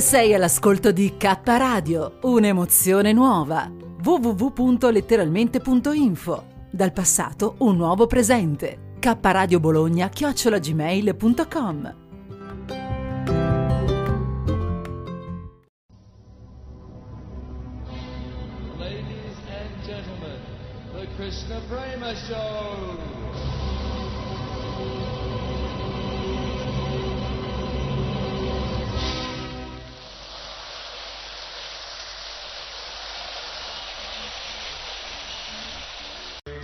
Sei all'ascolto di K Radio, un'emozione nuova. www.letteralmente.info. Dal passato un nuovo presente. K Radio Bologna chiocciolagmail.com. Ladies and gentlemen, the Krishna Prema Show.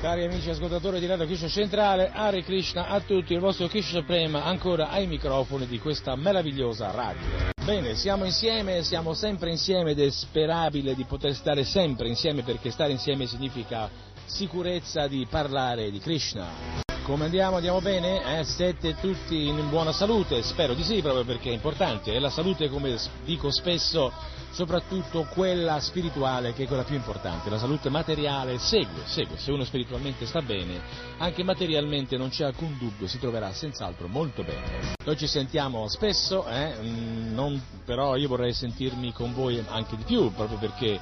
Cari amici ascoltatori di Radio Krishna Centrale, Hare Krishna a tutti, il vostro Krishna Prema ancora ai microfoni di questa meravigliosa radio. Bene, siamo insieme, siamo sempre insieme ed è sperabile di poter stare sempre insieme perché stare insieme significa sicurezza di parlare di Krishna. Come andiamo? Andiamo bene? Eh, siete tutti in buona salute? Spero di sì, proprio perché è importante. E la salute, come dico spesso, soprattutto quella spirituale, che è quella più importante. La salute materiale segue, segue. Se uno spiritualmente sta bene, anche materialmente non c'è alcun dubbio, si troverà senz'altro molto bene. Noi ci sentiamo spesso, eh, mm, non- però io vorrei sentirmi con voi anche di più, proprio perché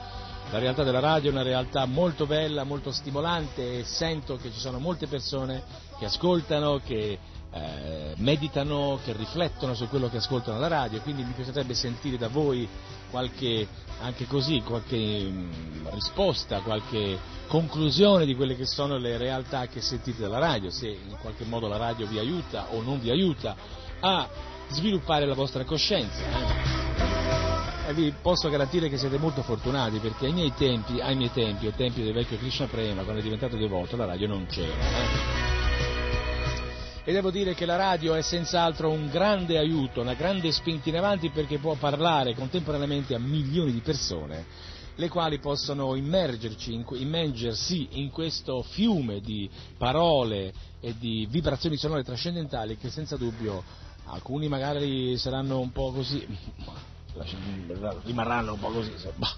la realtà della radio è una realtà molto bella, molto stimolante e sento che ci sono molte persone che ascoltano, che eh, meditano, che riflettono su quello che ascoltano alla radio, quindi mi piacerebbe sentire da voi qualche, anche così, qualche mm, risposta, qualche conclusione di quelle che sono le realtà che sentite dalla radio, se in qualche modo la radio vi aiuta o non vi aiuta a sviluppare la vostra coscienza. eh. E vi posso garantire che siete molto fortunati perché ai miei tempi, ai miei tempi, ai tempi del vecchio Krishna Prema, quando è diventato devoto, la radio non c'era. eh. E devo dire che la radio è senz'altro un grande aiuto, una grande spinta in avanti perché può parlare contemporaneamente a milioni di persone, le quali possono immergerci immergersi in questo fiume di parole e di vibrazioni sonore trascendentali che senza dubbio alcuni magari saranno un po' così, rimarranno un po' così, insomma,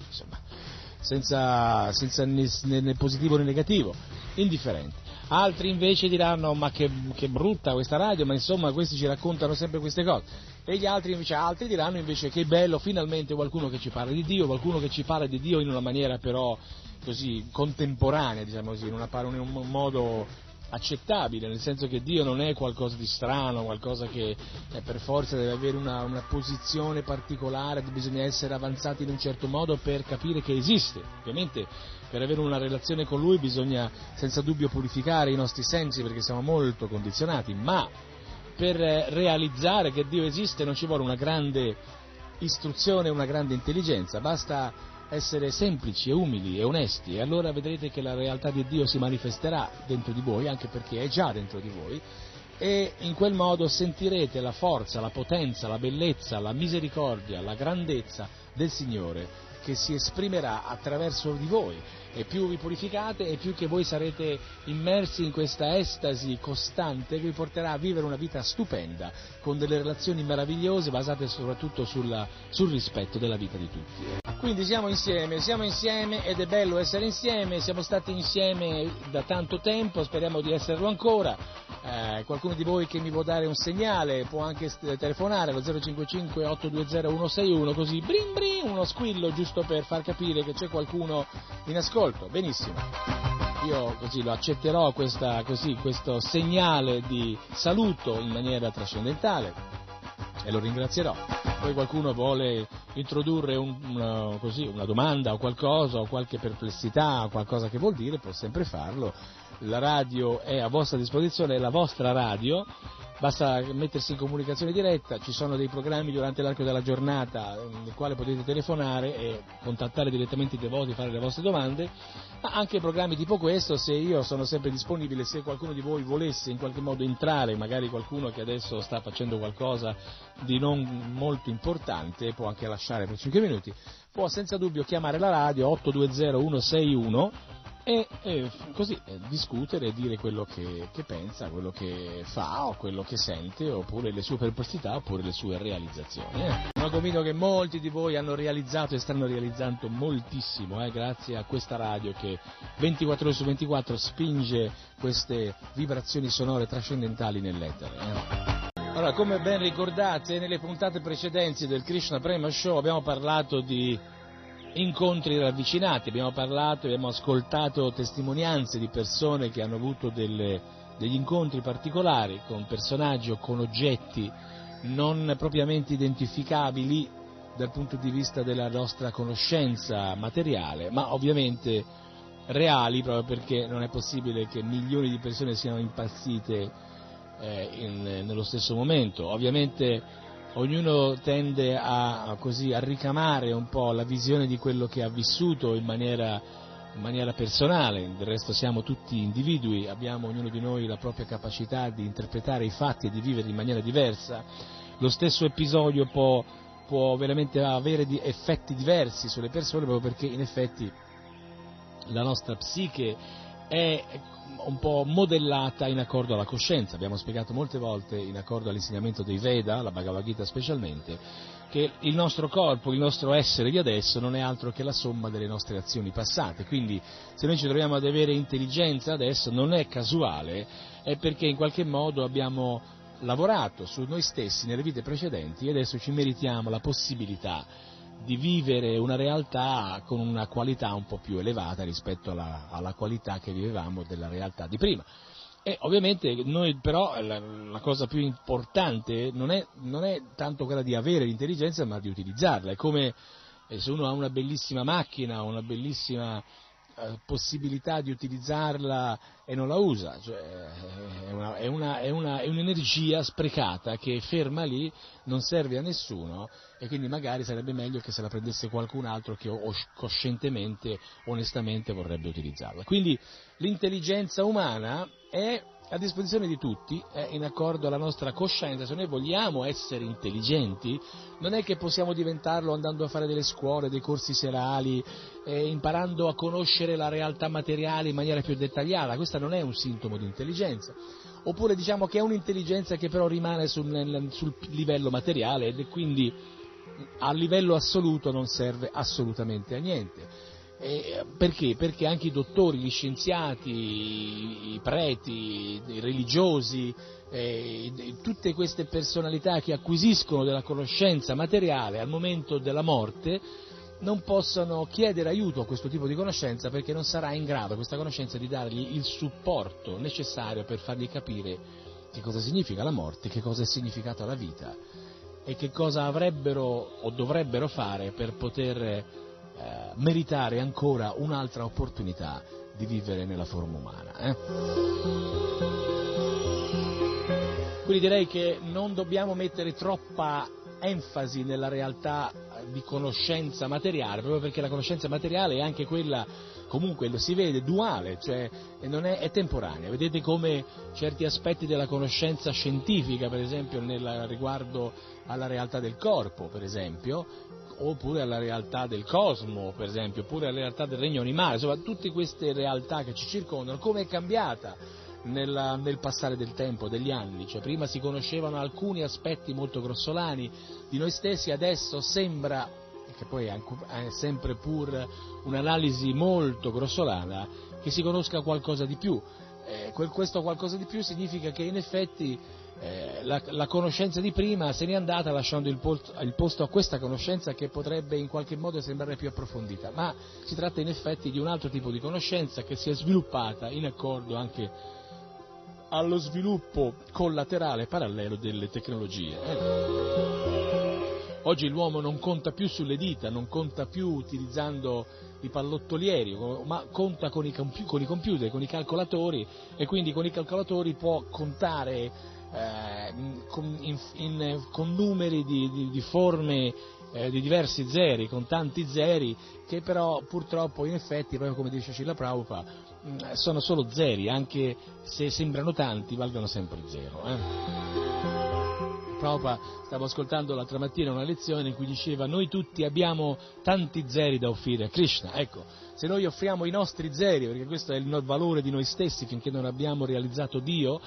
senza, senza né, né positivo né negativo, indifferenti. Altri invece diranno ma che, che brutta questa radio, ma insomma questi ci raccontano sempre queste cose. E gli altri invece, altri diranno invece che bello, finalmente qualcuno che ci parla di Dio, qualcuno che ci parla di Dio in una maniera però così contemporanea, diciamo così, in, una, in un modo accettabile, nel senso che Dio non è qualcosa di strano, qualcosa che eh, per forza deve avere una, una posizione particolare, bisogna essere avanzati in un certo modo per capire che esiste. Ovviamente per avere una relazione con Lui bisogna senza dubbio purificare i nostri sensi perché siamo molto condizionati, ma per eh, realizzare che Dio esiste non ci vuole una grande istruzione, una grande intelligenza, basta essere semplici e umili e onesti e allora vedrete che la realtà di Dio si manifesterà dentro di voi, anche perché è già dentro di voi, e in quel modo sentirete la forza, la potenza, la bellezza, la misericordia, la grandezza del Signore che si esprimerà attraverso di voi e più vi purificate e più che voi sarete immersi in questa estasi costante che vi porterà a vivere una vita stupenda con delle relazioni meravigliose basate soprattutto sulla- sul rispetto della vita di tutti. Quindi siamo insieme, siamo insieme ed è bello essere insieme, siamo stati insieme da tanto tempo, speriamo di esserlo ancora. Eh, qualcuno di voi che mi può dare un segnale può anche telefonare allo 055 820 161 così brin brin uno squillo giusto per far capire che c'è qualcuno in ascolto. Benissimo. Io così lo accetterò questa- così, questo segnale di saluto in maniera trascendentale e lo ringrazierò. Poi qualcuno vuole introdurre un- una, così, una domanda o qualcosa o qualche perplessità o qualcosa che vuol dire, può sempre farlo. La radio è a vostra disposizione, è la vostra radio basta mettersi in comunicazione diretta, ci sono dei programmi durante l'arco della giornata nel quale potete telefonare e contattare direttamente i devoti, fare le vostre domande, ma anche programmi tipo questo, se io sono sempre disponibile, se qualcuno di voi volesse in qualche modo entrare, magari qualcuno che adesso sta facendo qualcosa di non molto importante, può anche lasciare per 5 minuti, può senza dubbio chiamare la radio 820 161 e, e così discutere, dire quello che, che, pensa, quello che fa o quello che sente, oppure le sue perplessità, oppure le sue realizzazioni. Eh. Sono convinto che molti di voi hanno realizzato e stanno realizzando moltissimo, eh, grazie a questa radio che 24 ore su 24 spinge queste vibrazioni sonore trascendentali nell'etere. Eh. Allora, come ben ricordate, nelle puntate precedenti del Krishna Prema Show abbiamo parlato di incontri ravvicinati, abbiamo parlato, abbiamo ascoltato testimonianze di persone che hanno avuto delle, degli incontri particolari con personaggi o con oggetti non propriamente identificabili dal punto di vista della nostra conoscenza materiale, ma ovviamente reali proprio perché non è possibile che milioni di persone siano impazzite eh, in, nello stesso momento. Ovviamente ognuno tende a, così, a, ricamare un po' la visione di quello che ha vissuto in maniera, in maniera, personale, del resto siamo tutti individui, abbiamo ognuno di noi la propria capacità di interpretare i fatti e di vivere in maniera diversa, lo stesso episodio può, può veramente avere effetti diversi sulle persone proprio perché in effetti la nostra psiche è un po' modellata in accordo alla coscienza. Abbiamo spiegato molte volte, in accordo all'insegnamento dei Veda, la Bhagavad Gita specialmente, che il nostro corpo, il nostro essere di adesso non è altro che la somma delle nostre azioni passate. Quindi se noi ci troviamo ad avere intelligenza adesso non è casuale, è perché in qualche modo abbiamo lavorato su noi stessi nelle vite precedenti e adesso ci meritiamo la possibilità di vivere una realtà con una qualità un po' più elevata rispetto alla, alla qualità che vivevamo della realtà di prima. E ovviamente noi però la, la cosa più importante non è, non è, tanto quella di avere l'intelligenza ma di utilizzarla. È come eh, se uno ha una bellissima macchina, una bellissima possibilità di utilizzarla e non la usa, cioè, è, una, è, una, è, una, è, un'energia sprecata che ferma lì, non serve a nessuno e quindi magari sarebbe meglio che se la prendesse qualcun altro che coscientemente, onestamente vorrebbe utilizzarla. Quindi l'intelligenza umana è a disposizione di tutti, è in accordo alla nostra coscienza, se noi vogliamo essere intelligenti, non è che possiamo diventarlo andando a fare delle scuole, dei corsi serali, eh, imparando a conoscere la realtà materiale in maniera più dettagliata, questo non è un sintomo di intelligenza, oppure diciamo che è un'intelligenza che però rimane sul, sul livello materiale e quindi a livello assoluto non serve assolutamente a niente. Eh, perché? Perché anche i dottori, gli scienziati, i preti, i religiosi, eh, tutte queste personalità che acquisiscono della conoscenza materiale al momento della morte non possono chiedere aiuto a questo tipo di conoscenza perché non sarà in grado questa conoscenza di dargli il supporto necessario per fargli capire che cosa significa la morte, che cosa è significato la vita e che cosa avrebbero o dovrebbero fare per poter eh, meritare ancora un'altra opportunità di vivere nella forma umana. Eh? Quindi direi che non dobbiamo mettere troppa enfasi nella realtà di conoscenza materiale, proprio perché la conoscenza materiale è anche quella, comunque lo si vede, duale, cioè è, è temporanea. Vedete come certi aspetti della conoscenza scientifica, per esempio nel, riguardo alla realtà del corpo, per esempio, oppure alla realtà del cosmo, per esempio, oppure alla realtà del regno animale, insomma tutte queste realtà che ci circondano, come è cambiata nella, nel passare del tempo, degli anni, cioè prima si conoscevano alcuni aspetti molto grossolani di noi stessi, adesso sembra, che poi è sempre pur un'analisi molto grossolana, che si conosca qualcosa di più. Eh, questo qualcosa di più significa che in effetti eh, la, la, conoscenza di prima se n'è andata lasciando il posto, il posto, a questa conoscenza che potrebbe in qualche modo sembrare più approfondita, ma si tratta in effetti di un altro tipo di conoscenza che si è sviluppata in accordo anche allo sviluppo collaterale parallelo delle tecnologie. Eh. Oggi l'uomo non conta più sulle dita, non conta più utilizzando i pallottolieri, ma conta con i computer, con i calcolatori e quindi con i calcolatori può contare eh, con, in, in, con, numeri di, di, di forme eh, di diversi zeri, con tanti zeri, che però purtroppo in effetti, proprio come dice Cilla Praupa, mm, sono solo zeri, anche se sembrano tanti, valgono sempre zero. Eh? Prabhupada stavo ascoltando l'altra mattina una lezione in cui diceva noi tutti abbiamo tanti zeri da offrire a Krishna, ecco, se noi offriamo i nostri zeri, perché questo è il valore di noi stessi finché non abbiamo realizzato Dio,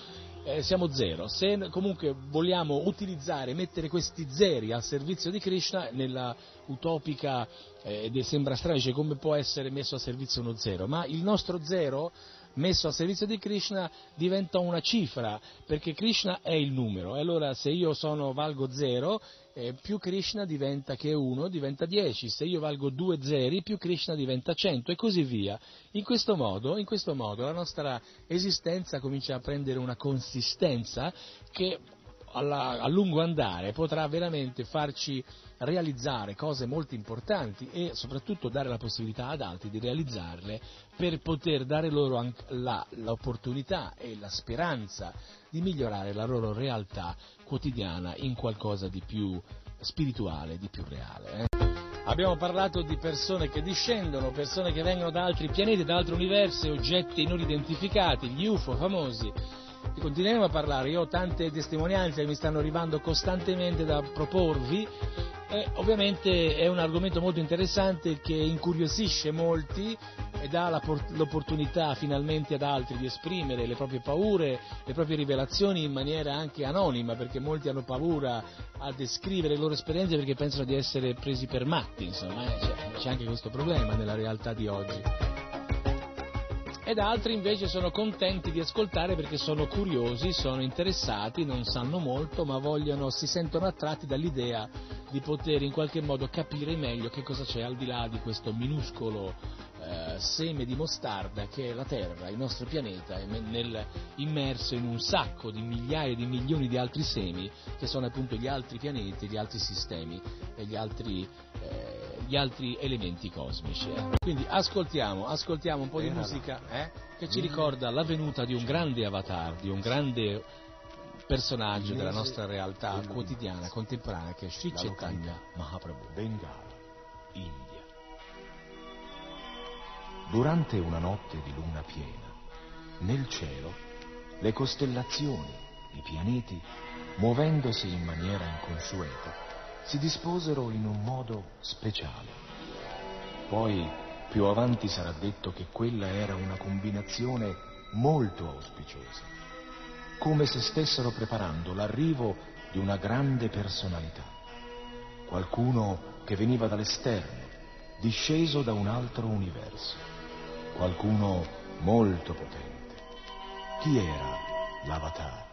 eh, siamo zero. Se comunque vogliamo utilizzare, mettere questi zeri al servizio di Krishna, nella utopica, eh, sembra strano, come può essere messo a servizio uno zero, ma il nostro zero messo a servizio di Krishna diventa una cifra, perché Krishna è il numero, e allora se io sono, valgo 0, eh, più Krishna diventa che 1, diventa 10, se io valgo 2 zeri, più Krishna diventa 100 e così via. In questo modo, in questo modo la nostra esistenza comincia a prendere una consistenza che alla, a lungo andare potrà veramente farci realizzare cose molto importanti e soprattutto dare la possibilità ad altri di realizzarle per poter dare loro la, l'opportunità e la speranza di migliorare la loro realtà quotidiana in qualcosa di più spirituale, di più reale. Eh? Abbiamo parlato di persone che discendono, persone che vengono da altri pianeti, da altri universi, oggetti non identificati, gli UFO famosi e continueremo a parlare, io ho tante testimonianze che mi stanno arrivando costantemente da proporvi e ovviamente è un argomento molto interessante che incuriosisce molti e dà l'opportunità finalmente ad altri di esprimere le proprie paure, le proprie rivelazioni in maniera anche anonima, perché molti hanno paura a descrivere le loro esperienze perché pensano di essere presi per matti, insomma, eh? c'è, c'è anche questo problema nella realtà di oggi ed altri invece sono contenti di ascoltare perché sono curiosi, sono interessati, non sanno molto, ma vogliono, si sentono attratti dall'idea di poter in qualche modo capire meglio che cosa c'è al di là di questo minuscolo eh, seme di mostarda che è la Terra, il nostro pianeta, nel, immerso in un sacco di migliaia di milioni di altri semi che sono appunto gli altri pianeti, gli altri sistemi e gli altri eh, gli altri elementi cosmici. Eh. Quindi ascoltiamo, ascoltiamo un po' di musica eh, che ci ricorda la venuta di un grande avatar, di un grande personaggio della nostra realtà quotidiana, contemporanea, che è Sri Chaitanya Mahaprabhu. Durante una notte di luna piena, nel cielo, le costellazioni, i pianeti, muovendosi in maniera inconsueta, si disposero in un modo speciale. Poi più avanti sarà detto che quella era una combinazione molto auspiciosa, come se stessero preparando l'arrivo di una grande personalità, qualcuno che veniva dall'esterno, disceso da un altro universo, qualcuno molto potente. Chi era l'avatar?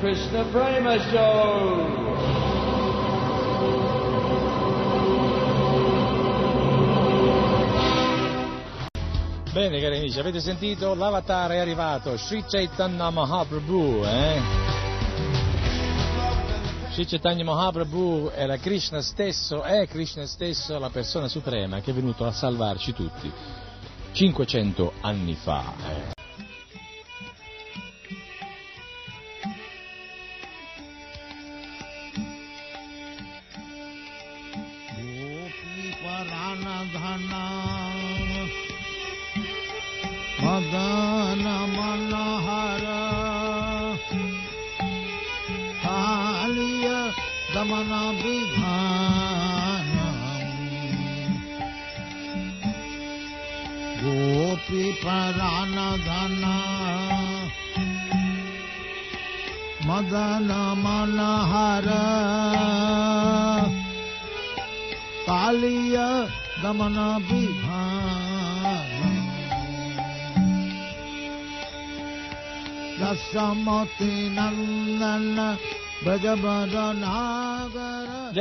Krishna Prema Show. Bene cari amici, avete sentito? L'avatar è arrivato, Sri Chaitanya Mahaprabhu, eh? Sri Chaitanya Mahaprabhu era Krishna stesso, è Krishna stesso, la persona suprema che è venuto a salvarci tutti 500 anni fa.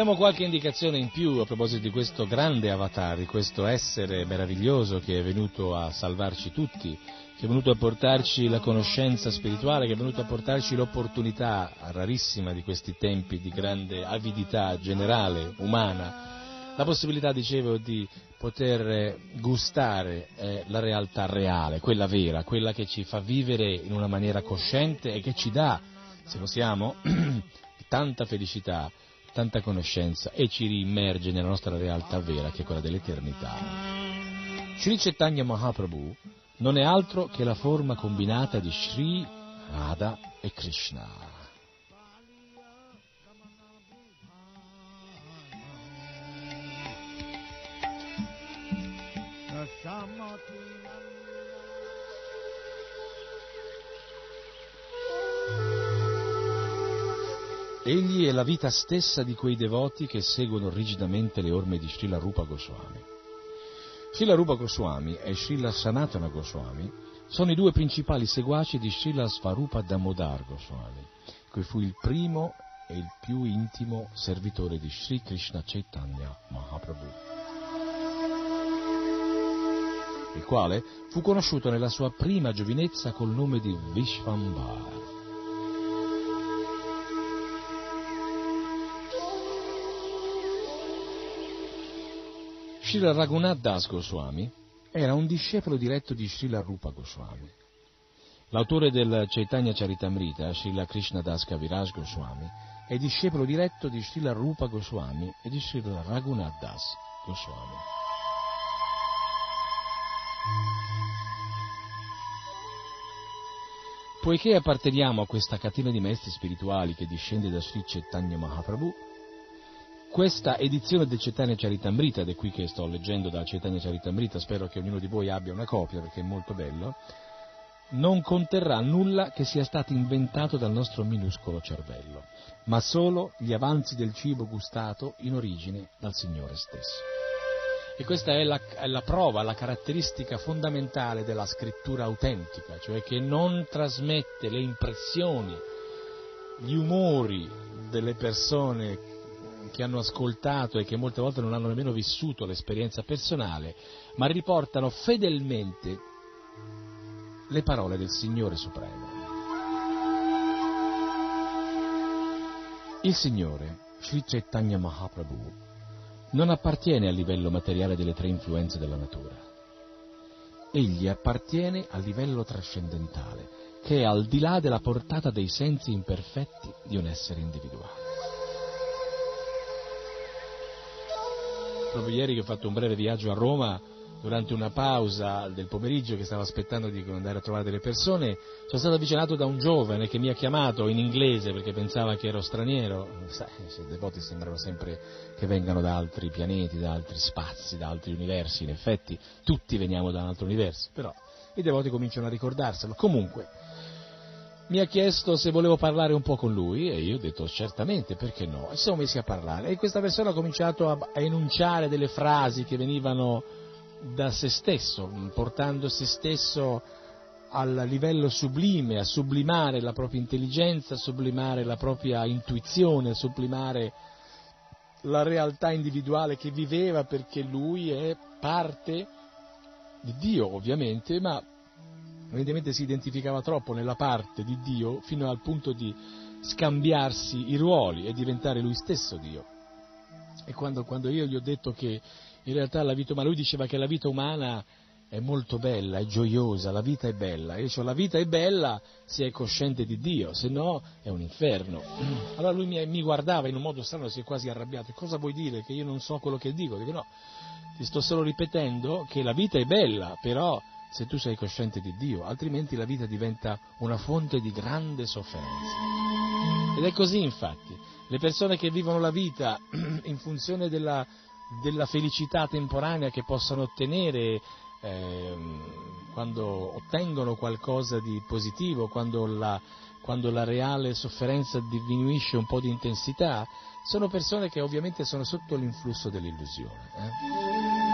Diamo qualche indicazione in più a proposito di questo grande avatar, di questo essere meraviglioso che è venuto a salvarci tutti, che è venuto a portarci la conoscenza spirituale, che è venuto a portarci l'opportunità rarissima di questi tempi di grande avidità generale, umana, la possibilità, dicevo, di poter gustare eh, la realtà reale, quella vera, quella che ci fa vivere in una maniera cosciente e che ci dà, se possiamo, tanta felicità, tanta conoscenza e ci riimmerge nella nostra realtà vera che è quella dell'eternità. Sri Chaitanya Mahaprabhu non è altro che la forma combinata di Sri, Radha e Krishna. Yassamati Egli è la vita stessa di quei devoti che seguono rigidamente le orme di Srila Rupa Goswami. Srila Rupa Goswami e Srila Sanatana Goswami sono i due principali seguaci di Srila Svarupa Damodar Goswami, che fu il primo e il più intimo servitore di Sri Krishna Chaitanya Mahaprabhu, il quale fu conosciuto nella sua prima giovinezza col nome di Vishvambar. Srila Raghunath Das Goswami era un discepolo diretto di Srila Rupa Goswami. L'autore del Chaitanya Charitamrita, Srila Krishna Das Kaviraj Goswami, è discepolo diretto di Srila Rupa Goswami e di Srila Raghunath Das Goswami. Poiché apparteniamo a questa catena di maestri spirituali che discende da Sri Chaitanya Mahaprabhu, questa edizione del Chaitanya Charitamrita, ed è qui che sto leggendo dal Chaitanya Charitamrita, spero che ognuno di voi abbia una copia perché è molto bello, non conterrà nulla che sia stato inventato dal nostro minuscolo cervello, ma solo gli avanzi del cibo gustato in origine dal Signore stesso. E questa è la, è la prova, la caratteristica fondamentale della scrittura autentica, cioè che non trasmette le impressioni, gli umori delle persone che hanno ascoltato e che molte volte non hanno nemmeno vissuto l'esperienza personale, ma riportano fedelmente le parole del Signore Supremo. Il Signore, Sri Chaitanya Mahaprabhu, non appartiene al livello materiale delle tre influenze della natura. Egli appartiene al livello trascendentale, che è al di là della portata dei sensi imperfetti di un essere individuale. Proprio ieri che ho fatto un breve viaggio a Roma, durante una pausa del pomeriggio che stavo aspettando di andare a trovare delle persone, sono stato avvicinato da un giovane che mi ha chiamato in inglese perché pensava che ero straniero. Sai, i devoti sembrano sempre che vengano da altri pianeti, da altri spazi, da altri universi. In effetti tutti veniamo da un altro universo, però i devoti cominciano a ricordarselo. Comunque, mi ha chiesto se volevo parlare un po' con lui e io ho detto certamente, perché no? E siamo messi a parlare e questa persona ha cominciato a, a enunciare delle frasi che venivano da se stesso, portando se stesso al livello sublime, a sublimare la propria intelligenza, a sublimare la propria intuizione, a sublimare la realtà individuale che viveva perché lui è parte di Dio ovviamente, ma evidentemente si identificava troppo nella parte di Dio fino al punto di scambiarsi i ruoli e diventare lui stesso Dio. E quando, quando io gli ho detto che in realtà la vita umana, lui diceva che la vita umana è molto bella, è gioiosa, la vita è bella. Io dicevo, la vita è bella se è cosciente di Dio, se no è un inferno. Allora lui mi, mi, guardava in un modo strano, si è quasi arrabbiato. Cosa vuoi dire? Che io non so quello che dico? Dico no, ti sto solo ripetendo che la vita è bella, però se tu sei cosciente di Dio, altrimenti la vita diventa una fonte di grande sofferenza. Ed è così infatti. Le persone che vivono la vita in funzione della, della felicità temporanea che possono ottenere eh, quando ottengono qualcosa di positivo, quando la, quando la reale sofferenza diminuisce un po' di intensità, sono persone che ovviamente sono sotto l'influsso dell'illusione. Eh?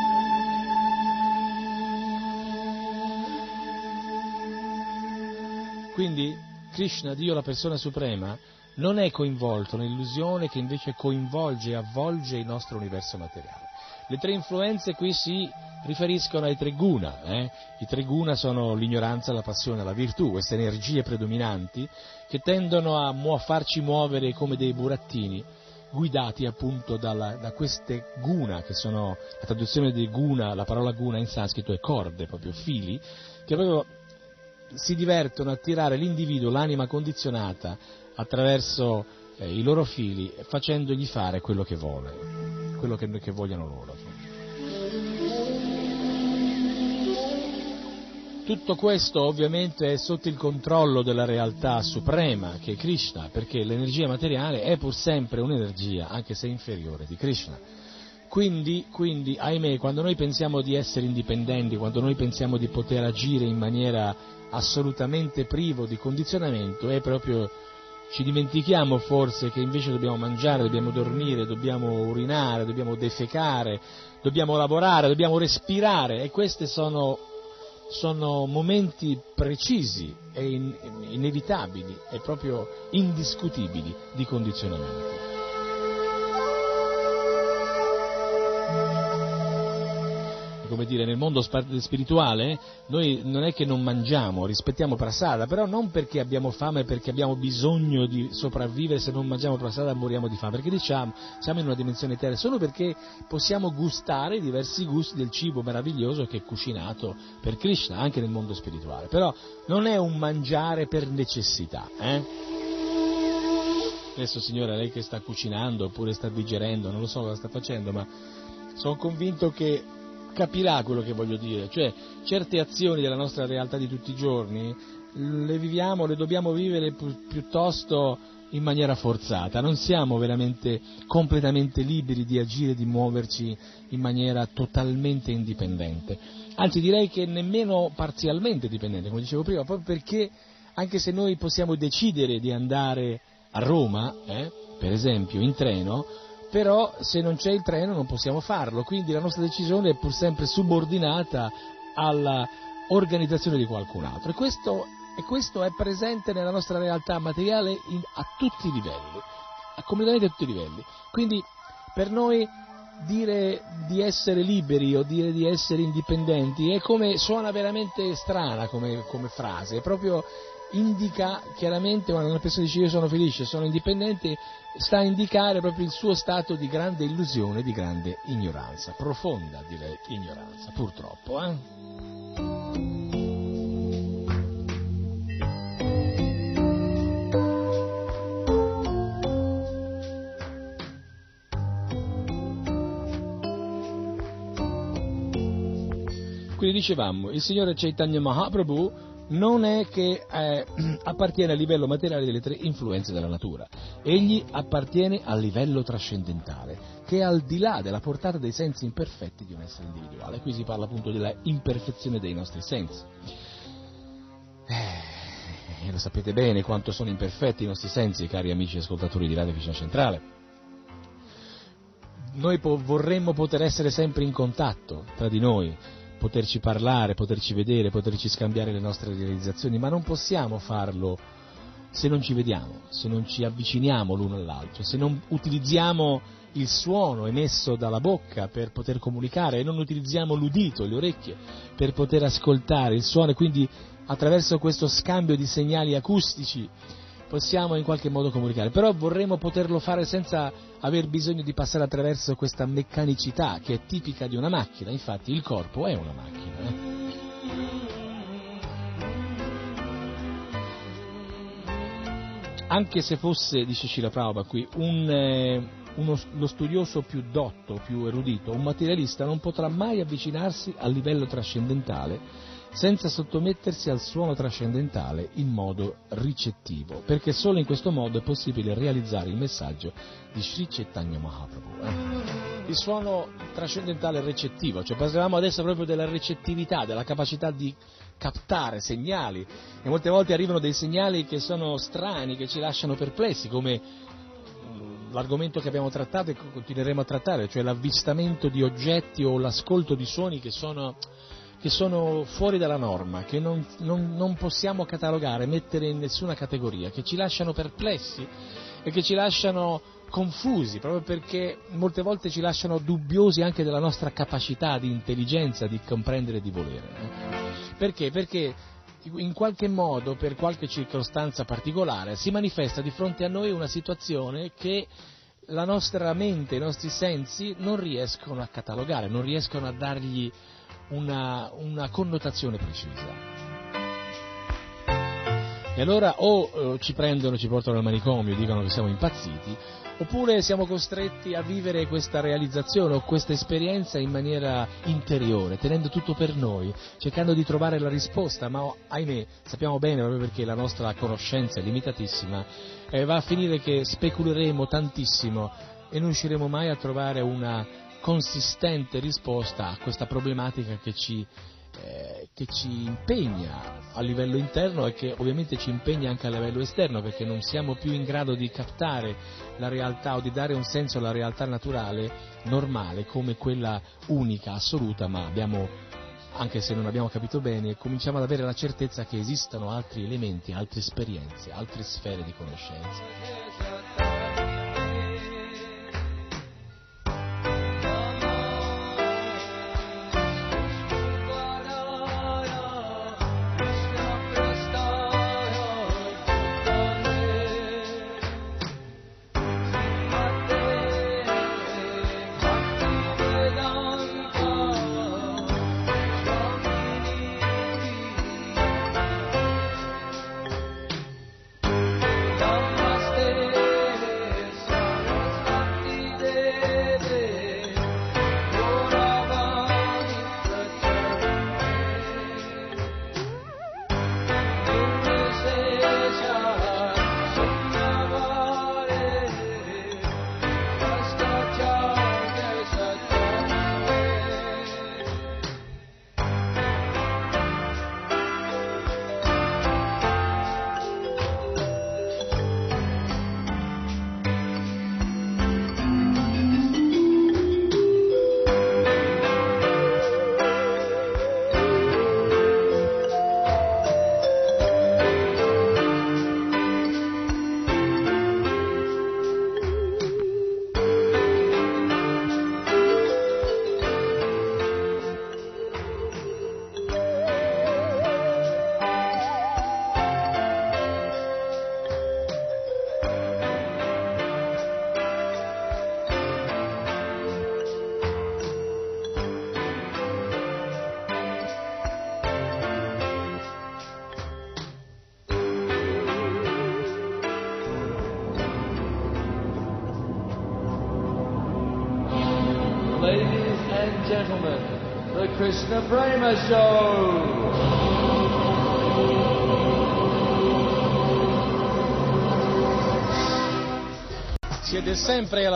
Quindi Krishna, Dio la persona suprema, non è coinvolto nell'illusione che invece coinvolge e avvolge il nostro universo materiale. Le tre influenze qui si riferiscono ai tre guna. Eh? I tre guna sono l'ignoranza, la passione e la virtù, queste energie predominanti che tendono a mu- farci muovere come dei burattini, guidati appunto dalla, da queste guna, che sono la traduzione di guna, la parola guna in sanscrito è corde, proprio fili, che proprio si divertono a tirare l'individuo, l'anima condizionata, attraverso eh, i loro fili, facendogli fare quello che vuole, quello che, che vogliono loro. Tutto questo ovviamente è sotto il controllo della realtà suprema che è Krishna, perché l'energia materiale è pur sempre un'energia, anche se inferiore, di Krishna. Quindi, quindi, ahimè, quando noi pensiamo di essere indipendenti, quando noi pensiamo di poter agire in maniera assolutamente privo di condizionamento è proprio ci dimentichiamo forse che invece dobbiamo mangiare, dobbiamo dormire, dobbiamo urinare, dobbiamo defecare, dobbiamo lavorare, dobbiamo respirare e questi sono, sono momenti precisi e in, inevitabili e proprio indiscutibili di condizionamento. Come dire, nel mondo spirituale noi non è che non mangiamo, rispettiamo prasada, però non perché abbiamo fame, perché abbiamo bisogno di sopravvivere, se non mangiamo prasada moriamo di fame, perché diciamo siamo in una dimensione terra, solo perché possiamo gustare i diversi gusti del cibo meraviglioso che è cucinato per Krishna, anche nel mondo spirituale, però non è un mangiare per necessità. Eh? Adesso signora, lei che sta cucinando oppure sta digerendo, non lo so cosa sta facendo, ma sono convinto che capirà quello che voglio dire, cioè certe azioni della nostra realtà di tutti i giorni le viviamo, le dobbiamo vivere pi- piuttosto in maniera forzata, non siamo veramente completamente liberi di agire, di muoverci in maniera totalmente indipendente, anzi direi che nemmeno parzialmente dipendente, come dicevo prima, proprio perché anche se noi possiamo decidere di andare a Roma, eh, per esempio in treno, però se non c'è il treno non possiamo farlo, quindi la nostra decisione è pur sempre subordinata all'organizzazione di qualcun altro e questo, e questo è presente nella nostra realtà materiale in, a tutti i livelli, a completamente a tutti i livelli. Quindi per noi dire di essere liberi o dire di essere indipendenti è come suona veramente strana come, come frase, è proprio indica chiaramente quando una persona dice io sono felice, sono indipendente, sta a indicare proprio il suo stato di grande illusione, di grande ignoranza, profonda direi ignoranza, purtroppo. Eh? Quindi dicevamo, il Signore Chaitanya Mahaprabhu non è che eh, appartiene al livello materiale delle tre influenze della natura, egli appartiene al livello trascendentale, che è al di là della portata dei sensi imperfetti di un essere individuale. Qui si parla appunto della imperfezione dei nostri sensi. Eh, lo sapete bene quanto sono imperfetti i nostri sensi, cari amici ascoltatori di Radio Vicina Centrale. Noi po- vorremmo poter essere sempre in contatto tra di noi, poterci parlare, poterci vedere, poterci scambiare le nostre realizzazioni, ma non possiamo farlo se non ci vediamo, se non ci avviciniamo l'uno all'altro, se non utilizziamo il suono emesso dalla bocca per poter comunicare e non utilizziamo l'udito, le orecchie per poter ascoltare il suono. E quindi attraverso questo scambio di segnali acustici possiamo in qualche modo comunicare, però vorremmo poterlo fare senza aver bisogno di passare attraverso questa meccanicità che è tipica di una macchina, infatti il corpo è una macchina. Eh? Anche se fosse, dice Cila Prabhupada qui, un, eh, uno, lo studioso più dotto, più erudito, un materialista non potrà mai avvicinarsi al livello trascendentale senza sottomettersi al suono trascendentale in modo ricettivo, perché solo in questo modo è possibile realizzare il messaggio di Sri Chaitanya Mahaprabhu. Eh? Il suono trascendentale recettivo, cioè parliamo adesso proprio della recettività, della capacità di captare segnali e molte volte arrivano dei segnali che sono strani, che ci lasciano perplessi, come l'argomento che abbiamo trattato e continueremo a trattare, cioè l'avvistamento di oggetti o l'ascolto di suoni che sono, che sono fuori dalla norma, che non, non, non, possiamo catalogare, mettere in nessuna categoria, che ci lasciano perplessi e che ci lasciano confusi, proprio perché molte volte ci lasciano dubbiosi anche della nostra capacità di intelligenza, di comprendere e di volere. Perché? Perché in qualche modo, per qualche circostanza particolare, si manifesta di fronte a noi una situazione che la nostra mente, i nostri sensi non riescono a catalogare, non riescono a dargli una, una connotazione precisa. E allora o eh, ci prendono, ci portano al manicomio, dicono che siamo impazziti, oppure siamo costretti a vivere questa realizzazione o questa esperienza in maniera interiore, tenendo tutto per noi, cercando di trovare la risposta, ma ahimè sappiamo bene proprio perché la nostra conoscenza è limitatissima, eh, va a finire che speculeremo tantissimo e non riusciremo mai a trovare una consistente risposta a questa problematica che ci eh, che ci impegna a livello interno e che ovviamente ci impegna anche a livello esterno perché non siamo più in grado di captare la realtà o di dare un senso alla realtà naturale normale come quella unica, assoluta, ma abbiamo, anche se non abbiamo capito bene, cominciamo ad avere la certezza che esistano altri elementi, altre esperienze, altre sfere di conoscenza.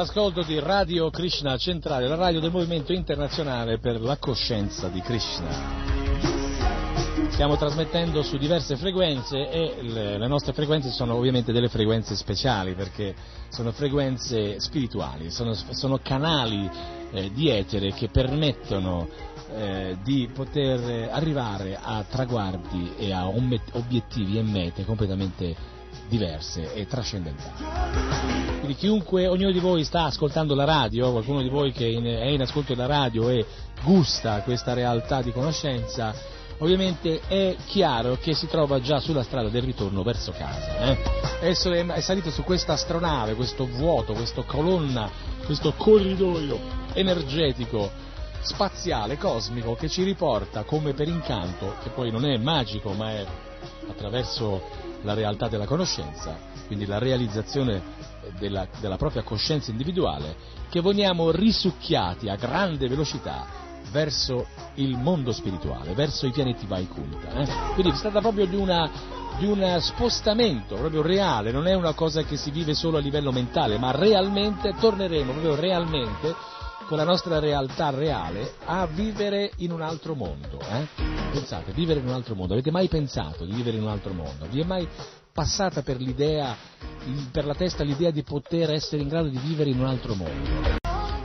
All'ascolto di Radio Krishna Centrale, la radio del Movimento Internazionale per la Coscienza di Krishna. Stiamo trasmettendo su diverse frequenze e le, nostre frequenze sono ovviamente delle frequenze speciali perché sono frequenze spirituali, sono, sono canali eh, di etere che permettono eh, di poter arrivare a traguardi e a obiettivi e mete completamente diverse e trascendentali. Quindi chiunque, ognuno di voi sta ascoltando la radio, qualcuno di voi che è in ascolto della radio e gusta questa realtà di conoscenza, ovviamente è chiaro che si trova già sulla strada del ritorno verso casa. Eh? Esso è salito su questa astronave, questo vuoto, questa colonna, questo corridoio energetico, spaziale, cosmico, che ci riporta come per incanto, che poi non è magico, ma è attraverso la realtà della conoscenza, quindi la realizzazione della, della propria coscienza individuale, che veniamo risucchiati a grande velocità verso il mondo spirituale, verso i pianeti Vaikunta. Eh? Quindi si tratta proprio di, una, di un spostamento proprio reale, non è una cosa che si vive solo a livello mentale, ma realmente torneremo proprio realmente con la nostra realtà reale a vivere in un altro mondo. Eh? Pensate, vivere in un altro mondo. Avete mai pensato di vivere in un altro mondo? Vi è mai passata per per la testa l'idea di poter essere in grado di vivere in un altro mondo?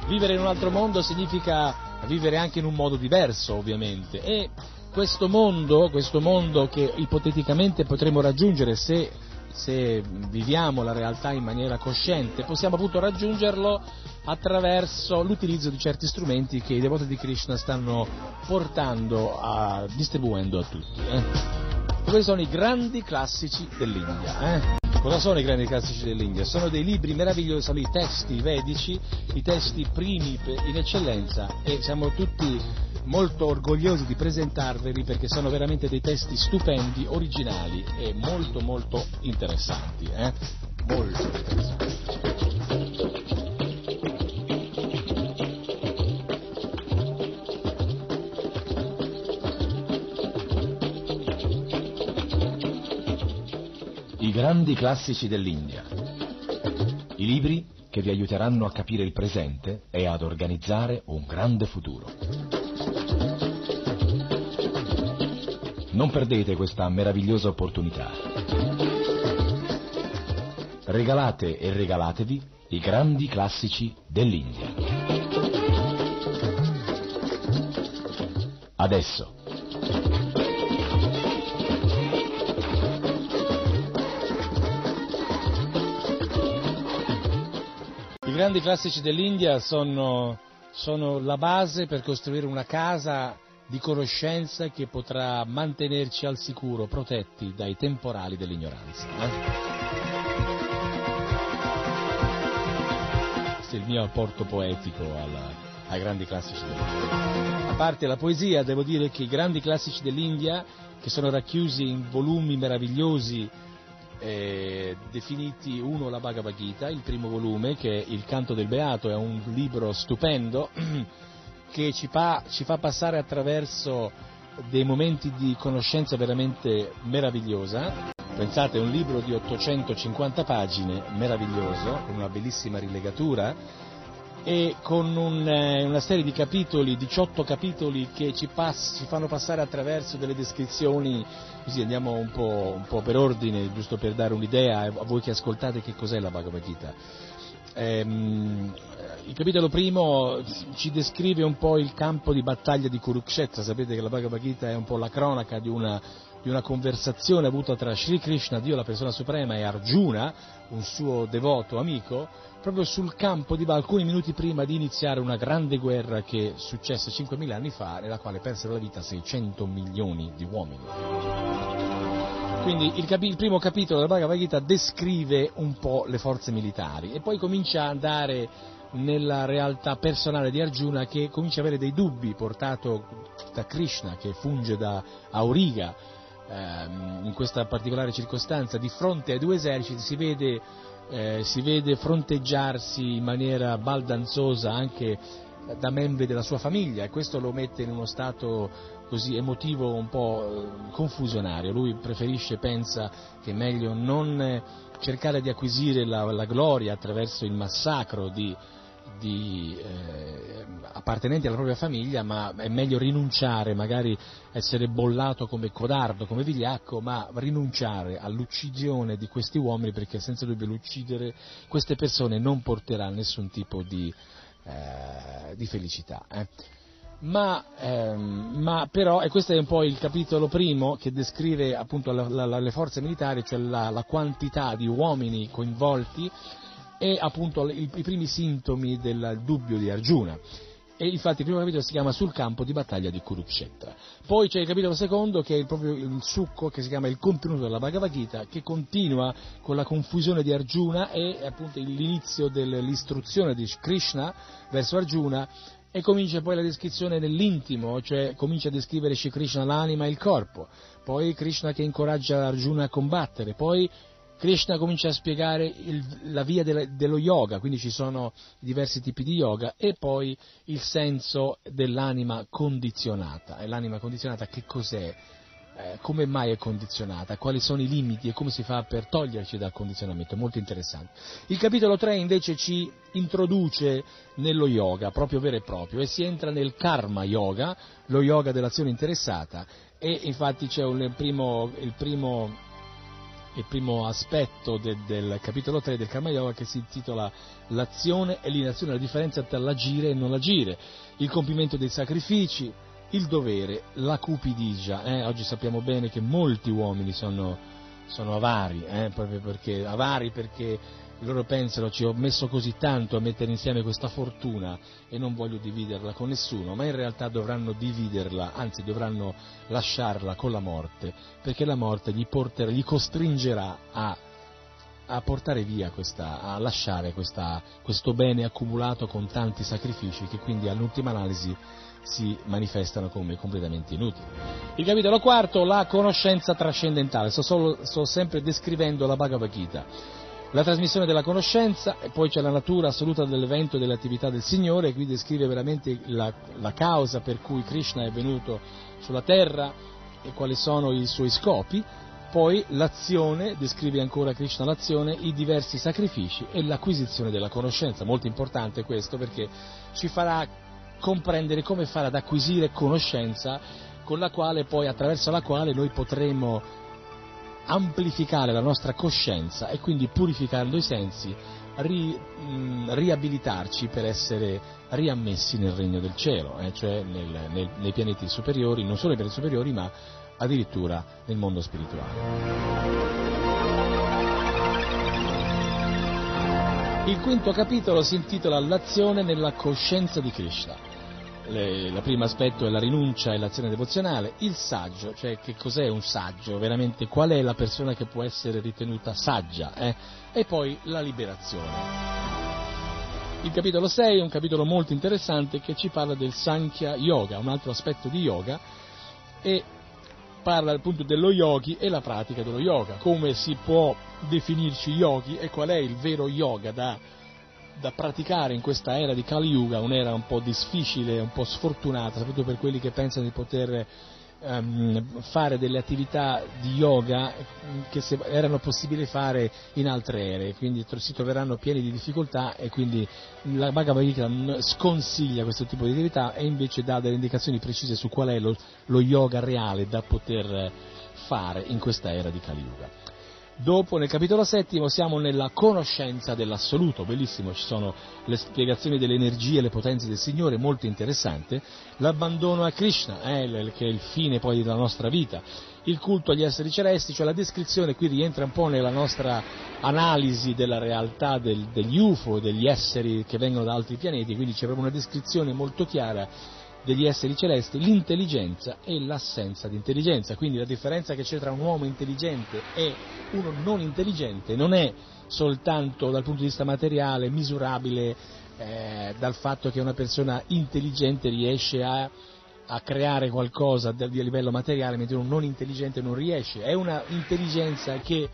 Vivere in un altro mondo significa vivere anche in un modo diverso, ovviamente. E questo mondo, questo mondo che ipoteticamente potremo raggiungere se, se viviamo la realtà in maniera cosciente, possiamo appunto raggiungerlo attraverso l'utilizzo di certi strumenti che i devoti di Krishna stanno portando, a, distribuendo a tutti. Eh. Questi sono i grandi classici dell'India. Eh. Cosa sono i grandi classici dell'India? Sono dei libri meravigliosi, sono i testi vedici, i testi primi in eccellenza e siamo tutti molto orgogliosi di presentarveli perché sono veramente dei testi stupendi, originali e molto molto interessanti. Eh? Molto interessanti. Grandi classici dell'India. I libri che vi aiuteranno a capire il presente e ad organizzare un grande futuro. Non perdete questa meravigliosa opportunità. Regalate e regalatevi i grandi classici dell'India. Adesso. Grandi classici dell'India sono, sono la base per costruire una casa di conoscenza che potrà mantenerci al sicuro, protetti dai temporali dell'ignoranza. eh? Questo è il mio apporto poetico alla- ai grandi classici dell'India. A parte la poesia, devo dire che i grandi classici dell'India, che sono racchiusi in volumi meravigliosi, eh, definiti uno la Bhagavad Gita, il primo volume, che è Il canto del beato, è un libro stupendo che ci, pa- ci fa passare attraverso dei momenti di conoscenza veramente meravigliosa. Pensate, è un libro di 850 pagine, meraviglioso, con una bellissima rilegatura e con un, eh, una serie di capitoli, 18 capitoli che ci, pass- ci fanno passare attraverso delle descrizioni, così andiamo un po', un po' per ordine, giusto per dare un'idea a voi che ascoltate che cos'è la Bhagavad Gita. Ehm, il capitolo primo ci descrive un po' il campo di battaglia di Kurukshetra, sapete che la Bhagavad Gita è un po' la cronaca di una, di una conversazione avuta tra Sri Krishna, Dio la persona suprema, e Arjuna, un suo devoto amico, proprio sul campo di alcuni minuti prima di iniziare una grande guerra che successe 5.000 anni fa, nella quale persero la vita 600 milioni di uomini. Quindi il, capi- il primo capitolo della Bhagavad Gita descrive un po' le forze militari e poi comincia a andare nella realtà personale di Arjuna che comincia ad avere dei dubbi portato da Krishna che funge da Auriga ehm, in questa particolare circostanza di fronte ai due eserciti si vede, eh, si vede fronteggiarsi in maniera baldanzosa anche da membri della sua famiglia e questo lo mette in uno stato così emotivo un po' eh, confusionario. Lui preferisce, pensa che è meglio non eh, cercare di acquisire la, la gloria attraverso il massacro di, di eh, appartenenti alla propria famiglia, ma è meglio rinunciare, magari essere bollato come codardo, come vigliacco, ma rinunciare all'uccisione di questi uomini perché senza dubbio l'uccidere queste persone non porterà nessun tipo di, eh, di felicità. eh. ma, ehm, ma, però, e questo è un po' il capitolo primo che descrive appunto la, la, le forze militari, cioè la, la, quantità di uomini coinvolti e appunto i, i primi sintomi del dubbio di Arjuna. E infatti il primo capitolo si chiama Sul campo di battaglia di Kurukshetra. Poi c'è il capitolo secondo che è proprio il succo che si chiama il contenuto della Bhagavad Gita che continua con la confusione di Arjuna e appunto l'inizio dell'istruzione di Krishna verso Arjuna e comincia poi la descrizione nell'intimo, cioè comincia a descrivere Shri Krishna l'anima e il corpo, poi Krishna che incoraggia Arjuna a combattere, poi Krishna comincia a spiegare il, la via de, dello yoga, quindi ci sono diversi tipi di yoga, e poi il senso dell'anima condizionata. E l'anima condizionata che cos'è? Eh, come mai è condizionata? Quali sono i limiti e come si fa per toglierci dal condizionamento? Molto interessante. Il capitolo 3 invece ci introduce nello yoga, proprio vero e proprio, e si entra nel karma yoga, lo yoga dell'azione interessata, e infatti c'è un, il primo, il primo il primo aspetto de, del capitolo 3 del Karma Yoga che si intitola L'azione e l'inazione, la differenza tra l'agire e non agire, il compimento dei sacrifici, il dovere, la cupidigia. Eh? Oggi sappiamo bene che molti uomini sono, sono avari, eh? proprio perché, avari perché loro pensano ci ho messo così tanto a mettere insieme questa fortuna e non voglio dividerla con nessuno, ma in realtà dovranno dividerla, anzi dovranno lasciarla con la morte, perché la morte gli, porterà, gli costringerà a, a, portare via questa, a lasciare questa, questo bene accumulato con tanti sacrifici che quindi all'ultima analisi si manifestano come completamente inutili. Il capitolo quarto, la conoscenza trascendentale, sto, solo, sto sempre descrivendo la Bhagavad Gita la trasmissione della conoscenza, e poi c'è la natura assoluta dell'evento e delle attività del Signore, qui descrive veramente la, la causa per cui Krishna è venuto sulla terra e quali sono i suoi scopi, poi l'azione, descrive ancora Krishna l'azione, i diversi sacrifici e l'acquisizione della conoscenza. Molto importante questo perché ci farà comprendere come fare ad acquisire conoscenza con la quale poi, attraverso la quale noi potremo amplificare la nostra coscienza e quindi purificando i sensi ri, mh, riabilitarci per essere riammessi nel regno del cielo, eh, cioè nel, nel, nei pianeti superiori, non solo nei pianeti superiori ma addirittura nel mondo spirituale. Il quinto capitolo si intitola L'azione nella coscienza di Krishna il primo aspetto è la rinuncia e l'azione devozionale, il saggio, cioè che cos'è un saggio, veramente qual è la persona che può essere ritenuta saggia, eh? e poi la liberazione. Il capitolo 6 è un capitolo molto interessante che ci parla del Sankhya Yoga, un altro aspetto di yoga, e parla appunto dello yogi e la pratica dello yoga, come si può definirci yogi e qual è il vero yoga da da praticare in questa era di Kali Yuga, un'era un po' difficile, un po' sfortunata, soprattutto per quelli che pensano di poter um, fare delle attività di yoga che erano possibili fare in altre ere, quindi si troveranno pieni di difficoltà e quindi la Bhagavad Gita sconsiglia questo tipo di attività e invece dà delle indicazioni precise su qual è lo, lo yoga reale da poter fare in questa era di Kali Yuga. Dopo, nel capitolo settimo, siamo nella conoscenza dell'assoluto, bellissimo, ci sono le spiegazioni delle energie e le potenze del Signore, molto interessante, l'abbandono a Krishna, eh, che è il fine poi della nostra vita, il culto agli esseri celesti, cioè la descrizione qui rientra un po' nella nostra analisi della realtà del, degli UFO, degli esseri che vengono da altri pianeti, quindi c'è proprio una descrizione molto chiara degli esseri celesti l'intelligenza e l'assenza di intelligenza. Quindi la differenza che c'è tra un uomo intelligente e uno non intelligente non è soltanto dal punto di vista materiale misurabile eh, dal fatto che una persona intelligente riesce a, a creare qualcosa a livello materiale mentre uno non intelligente non riesce. È una intelligenza che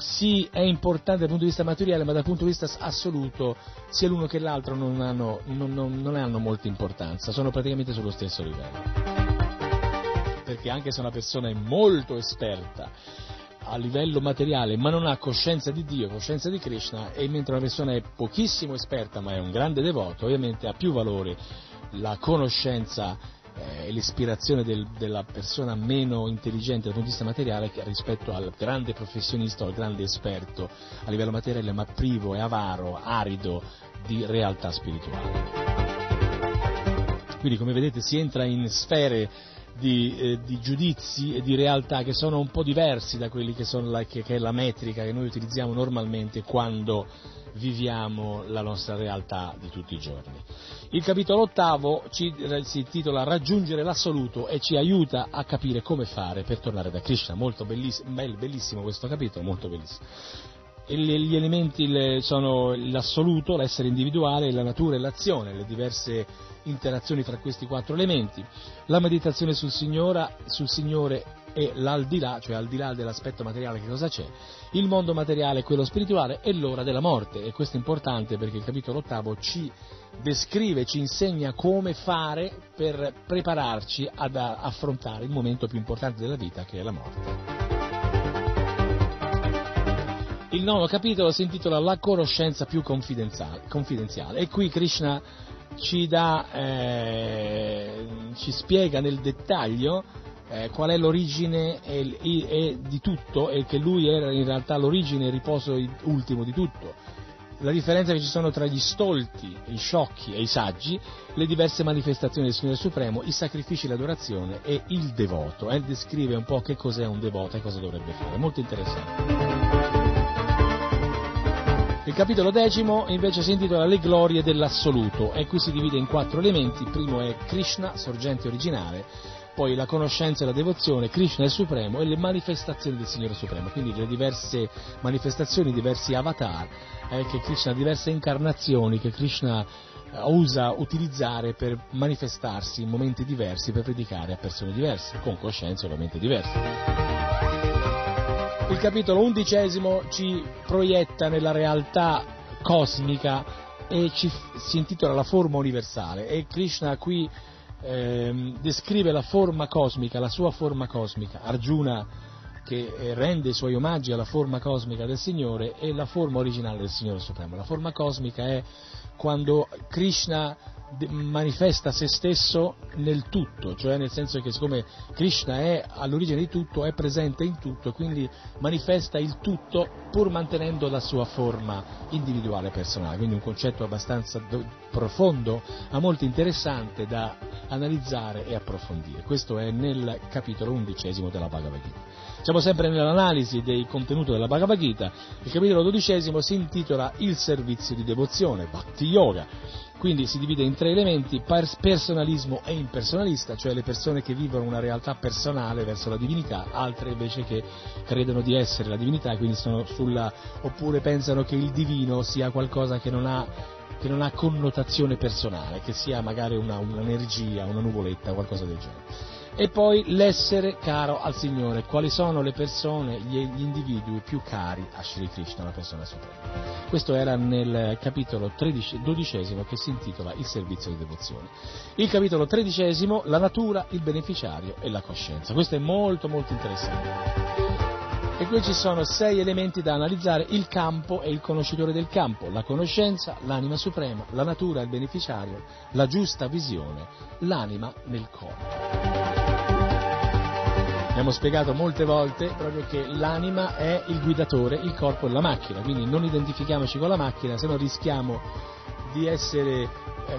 sì è importante dal punto di vista materiale, ma dal punto di vista assoluto sia l'uno che l'altro non hanno, non, non, non hanno molta importanza, sono praticamente sullo stesso livello. Perché anche se una persona è molto esperta a livello materiale, ma non ha coscienza di Dio, coscienza di Krishna, e mentre una persona è pochissimo esperta, ma è un grande devoto, ovviamente ha più valore la conoscenza eh, l'ispirazione del, della persona meno intelligente dal punto di vista materiale rispetto al grande professionista o al grande esperto a livello materiale ma privo e avaro, arido di realtà spirituale. Quindi come vedete si entra in sfere di, eh, di, giudizi e di realtà che sono un po' diversi da quelli che, la, che, che è la metrica che noi utilizziamo normalmente quando viviamo la nostra realtà di tutti i giorni. Il capitolo ottavo ci, si intitola Raggiungere l'assoluto e ci aiuta a capire come fare per tornare da Krishna. Molto bellissimo, bellissimo questo capitolo, molto bellissimo. Gli elementi sono l'assoluto, l'essere individuale, la natura e l'azione, le diverse interazioni tra questi quattro elementi. La meditazione sul, signora, sul Signore e l'aldilà, cioè al di là dell'aspetto materiale che cosa c'è, il mondo materiale quello spirituale e l'ora della morte. E questo è importante perché il capitolo ottavo ci descrive, ci insegna come fare per prepararci ad affrontare il momento più importante della vita che è la morte. Il nono capitolo si intitola La conoscenza più confidenziale, confidenziale. e qui Krishna ci, dà, eh, ci spiega nel dettaglio eh, qual è l'origine e, e, di tutto e che lui era in realtà l'origine e il riposo ultimo di tutto. La differenza che ci sono tra gli stolti, i sciocchi e i saggi, le diverse manifestazioni del Signore Supremo, i sacrifici, l'adorazione e il devoto. E eh, descrive un po' che cos'è un devoto e cosa dovrebbe fare. Molto interessante. Il capitolo decimo invece si intitola Le glorie dell'assoluto e qui si divide in quattro elementi. Il primo è Krishna, sorgente originale, poi la conoscenza e la devozione, Krishna è il Supremo e le manifestazioni del Signore Supremo, quindi le diverse manifestazioni, diversi avatar, eh, che Krishna, diverse incarnazioni che Krishna eh, usa utilizzare per manifestarsi in momenti diversi, per predicare a persone diverse, con coscienze ovviamente diverse. Il capitolo undicesimo ci proietta nella realtà cosmica e ci, si intitola La forma universale e Krishna qui eh, descrive la forma cosmica, la sua forma cosmica. Arjuna che eh, rende i suoi omaggi alla forma cosmica del Signore e la forma originale del Signore Supremo. La forma cosmica è quando Krishna manifesta se stesso nel tutto, cioè nel senso che siccome Krishna è all'origine di tutto, è presente in tutto, quindi manifesta il tutto pur mantenendo la sua forma individuale personale, quindi un concetto abbastanza profondo, ma molto interessante da analizzare e approfondire. Questo è nel capitolo undicesimo della Bhagavad Gita. Siamo sempre nell'analisi dei contenuti della Bhagavad Gita, il capitolo dodicesimo si intitola Il servizio di devozione, Bhakti Yoga. Quindi si divide in tre elementi, personalismo e impersonalista, cioè le persone che vivono una realtà personale verso la divinità, altre invece che credono di essere la divinità sulla, oppure pensano che il divino sia qualcosa che non ha, che non ha connotazione personale, che sia magari una, un'energia, una nuvoletta, qualcosa del genere e poi l'essere caro al Signore, quali sono le persone, gli, individui più cari a Sri Krishna, la persona suprema. Questo era nel capitolo 13, dodicesimo che si intitola Il servizio di devozione. Il capitolo tredicesimo, la natura, il beneficiario e la coscienza. Questo è molto molto interessante. E qui ci sono sei elementi da analizzare, il campo e il conoscitore del campo, la conoscenza, l'anima suprema, la natura, il beneficiario, la giusta visione, l'anima nel corpo. Abbiamo spiegato molte volte proprio che l'anima è il guidatore, il corpo è la macchina, quindi non identifichiamoci con la macchina, se no rischiamo di essere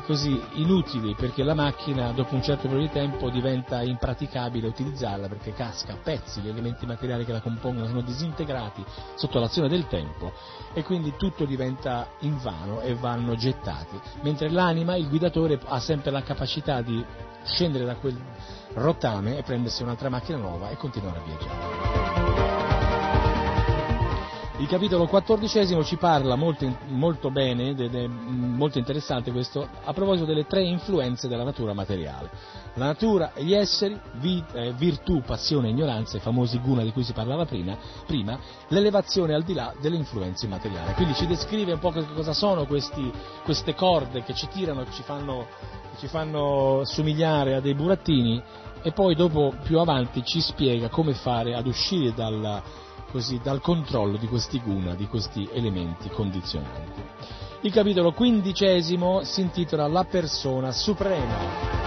così inutili perché la macchina dopo un certo periodo di tempo diventa impraticabile utilizzarla perché casca a pezzi, gli elementi materiali che la compongono sono disintegrati sotto l'azione del tempo e quindi tutto diventa invano e vanno gettati, mentre l'anima, il guidatore, ha sempre la capacità di scendere da quel rottame e prendersi un'altra macchina nuova e continuare a viaggiare. Il capitolo quattordicesimo ci parla molto, molto bene, de, de, molto interessante questo, a proposito delle tre influenze della natura materiale. La natura e gli esseri, eh, virtù, passione e ignoranza, i famosi guna di cui si parlava prima, prima, l'elevazione al di là delle influenze materiali. Quindi ci descrive un po' cosa sono questi, queste corde che ci tirano, che ci fanno ci fanno somigliare a dei burattini e poi dopo più avanti ci spiega come fare ad uscire dal, così, dal controllo di questi guna, di questi elementi condizionanti. Il capitolo quindicesimo si intitola La persona suprema.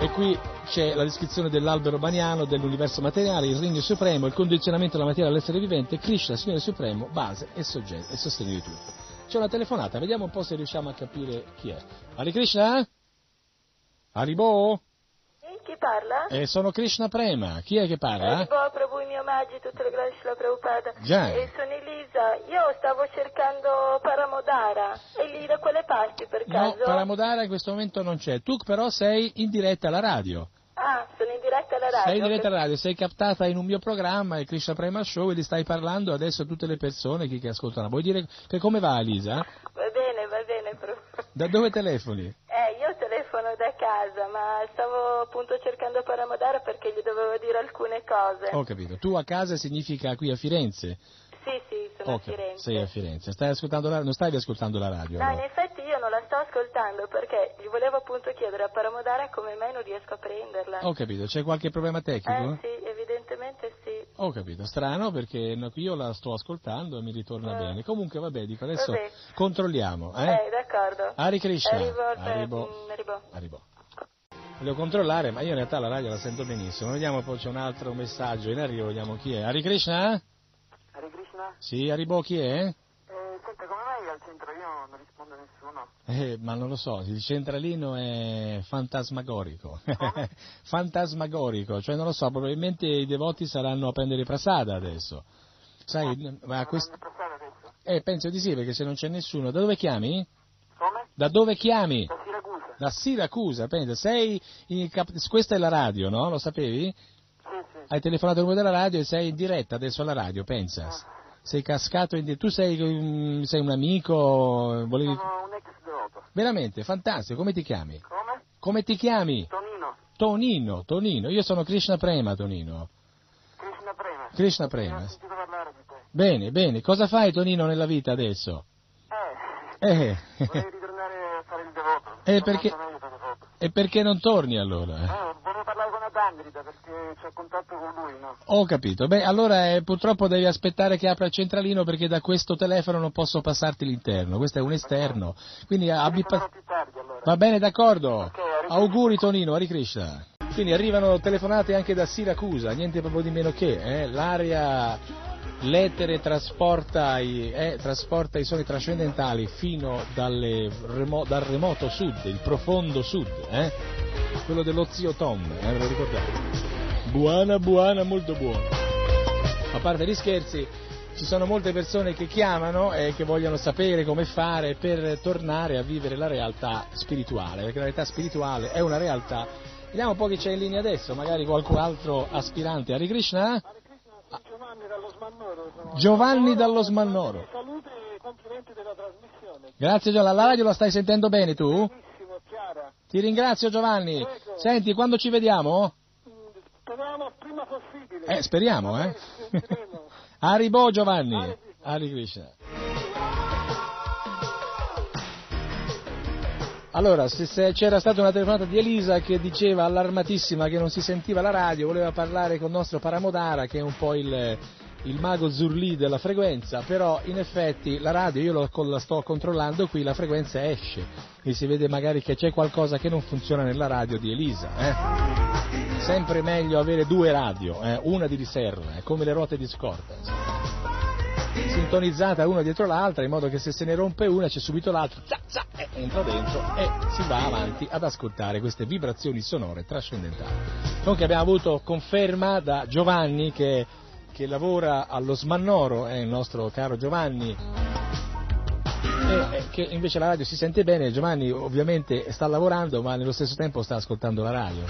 E qui c'è la descrizione dell'albero baniano, dell'universo materiale, il regno supremo, il condizionamento della materia all'essere vivente, Krishna, Signore Supremo, base e, soggetto, e sostegno di tutto. C'è una telefonata, vediamo un po' se riusciamo a capire chi è. Hare Krishna? Haribo? Chi parla? Eh, sono Krishna Prema, chi è che parla? Haribo, Prabhu, i miei omaggi, tutte le grazie alla Prabhupada. Già. E sono Elisa, io stavo cercando Paramodara, è lì da quelle parti per No, caso? Paramodara in questo momento non c'è, tu però sei in diretta alla radio. Ah, sono in diretta alla radio. Sei in diretta alla radio, sei captata in un mio programma, il Krishna Prema Show, e gli stai parlando adesso a tutte le persone che, che ascoltano. Vuoi dire che come va Elisa? Va bene, va bene, Prabhu. Da dove telefoni? Eh, io telefono da casa, ma stavo appunto cercando Paramodara perché gli dovevo dire alcune cose. Ho capito. Tu a casa significa qui a Firenze? Sì, sì, sono Ok, a Firenze. sei a Firenze. Stai ascoltando la... Non stavi ascoltando la radio? No, in allora? effetti io non la sto ascoltando perché gli volevo appunto chiedere a Paramodara come mai non riesco a prenderla. Ho capito. C'è qualche problema tecnico? Eh sì, evidentemente sì. Ho capito, strano perché io la sto ascoltando e mi ritorna Mm. bene. Comunque vabbè, dico adesso Vabbè. controlliamo. Eh? Eh, d'accordo. Hare Krishna. Arrivo, Arrivo. arrivo. Arrivo. Volevo controllare, ma io in realtà la radio la sento benissimo. Vediamo poi c'è un altro messaggio in arrivo, vediamo chi è. Hare Krishna? Hare Krishna? Sì, Haribo chi è? Eh, senta, come mai al centro io non risponde nessuno? Eh, ma non lo so, il centralino è fantasmagorico. fantasmagorico, cioè non lo so, probabilmente i devoti saranno a prendere prasada adesso. Sai, ma questo... Passare adesso? Eh, penso di sì, perché se non c'è nessuno, da dove chiami? Come? Da dove chiami? Da Siracusa. Da Siracusa, pensa, sei in cap- questa è la radio, no? Lo sapevi? Sì, sì. Hai telefonato al numero della radio e sei in diretta adesso alla radio, pensa. Sei cascato in. Tu sei, sei un amico, volevi... Sono un ex devoto. Veramente, fantastico, come ti chiami? Come? Come ti chiami? Tonino. Tonino, Tonino, io sono Krishna Prema, Tonino. Krishna Prema. Krishna Prema. sentito parlare di te. Bene, bene, cosa fai Tonino nella vita adesso? Eh, Eh, vorrei ritornare a fare il devoto. Eh, perché- e perché non torni allora? Eh, Adandrita perché c'ho contatto con lui, no? Ho capito, beh allora eh, purtroppo devi aspettare che apra il centralino perché da questo telefono non posso passarti l'interno, questo è un esterno, quindi abbi Ritornerò pa- tardi allora. Va bene, d'accordo. Ok, Hare Auguri Tonino, Hare Krishna. Quindi arrivano telefonate anche da Siracusa, niente proprio di meno che, eh, l'area l'etere trasporta i, eh, trasporta i suoni trascendentali fino dalle remo- dal remoto sud, il profondo sud, eh? Quello dello zio Tom, eh, ve lo ricordate? Buona, buona, molto buona. A parte gli scherzi, ci sono molte persone che chiamano e che vogliono sapere come fare per tornare a vivere la realtà spirituale, perché la realtà spirituale è una realtà. Vediamo un po' chi c'è in linea adesso, magari qualcun altro aspirante. Hare Krishna? Giovanni dallo Smannoro. Giovanni dallo Smannoro. Saluti e complimenti della trasmissione. Grazie Giovanni, la radio la stai sentendo bene tu? Ti ringrazio Giovanni. Senti, quando ci vediamo? Speriamo prima possibile. Eh, speriamo, eh. Haribo Giovanni. Hare Krishna. Allora, se, se c'era stata una telefonata di Elisa che diceva allarmatissima che non si sentiva la radio, voleva parlare con il nostro Paramodara, che è un po' il, il mago Zurli della frequenza, però in effetti la radio, io la sto controllando qui, la frequenza esce e si vede magari che c'è qualcosa che non funziona nella radio di Elisa. Eh? Sempre meglio avere due radio, eh? una di riserva, eh? come le ruote di scorta. Sintonizzata una dietro l'altra in modo che se se ne rompe una c'è subito l'altra, za, za, entra dentro e si va avanti ad ascoltare queste vibrazioni sonore trascendentali. Comunque abbiamo avuto conferma da Giovanni che, che lavora allo Smannoro, è il nostro caro Giovanni, e, che invece la radio si sente bene, Giovanni ovviamente sta lavorando ma nello stesso tempo sta ascoltando la radio.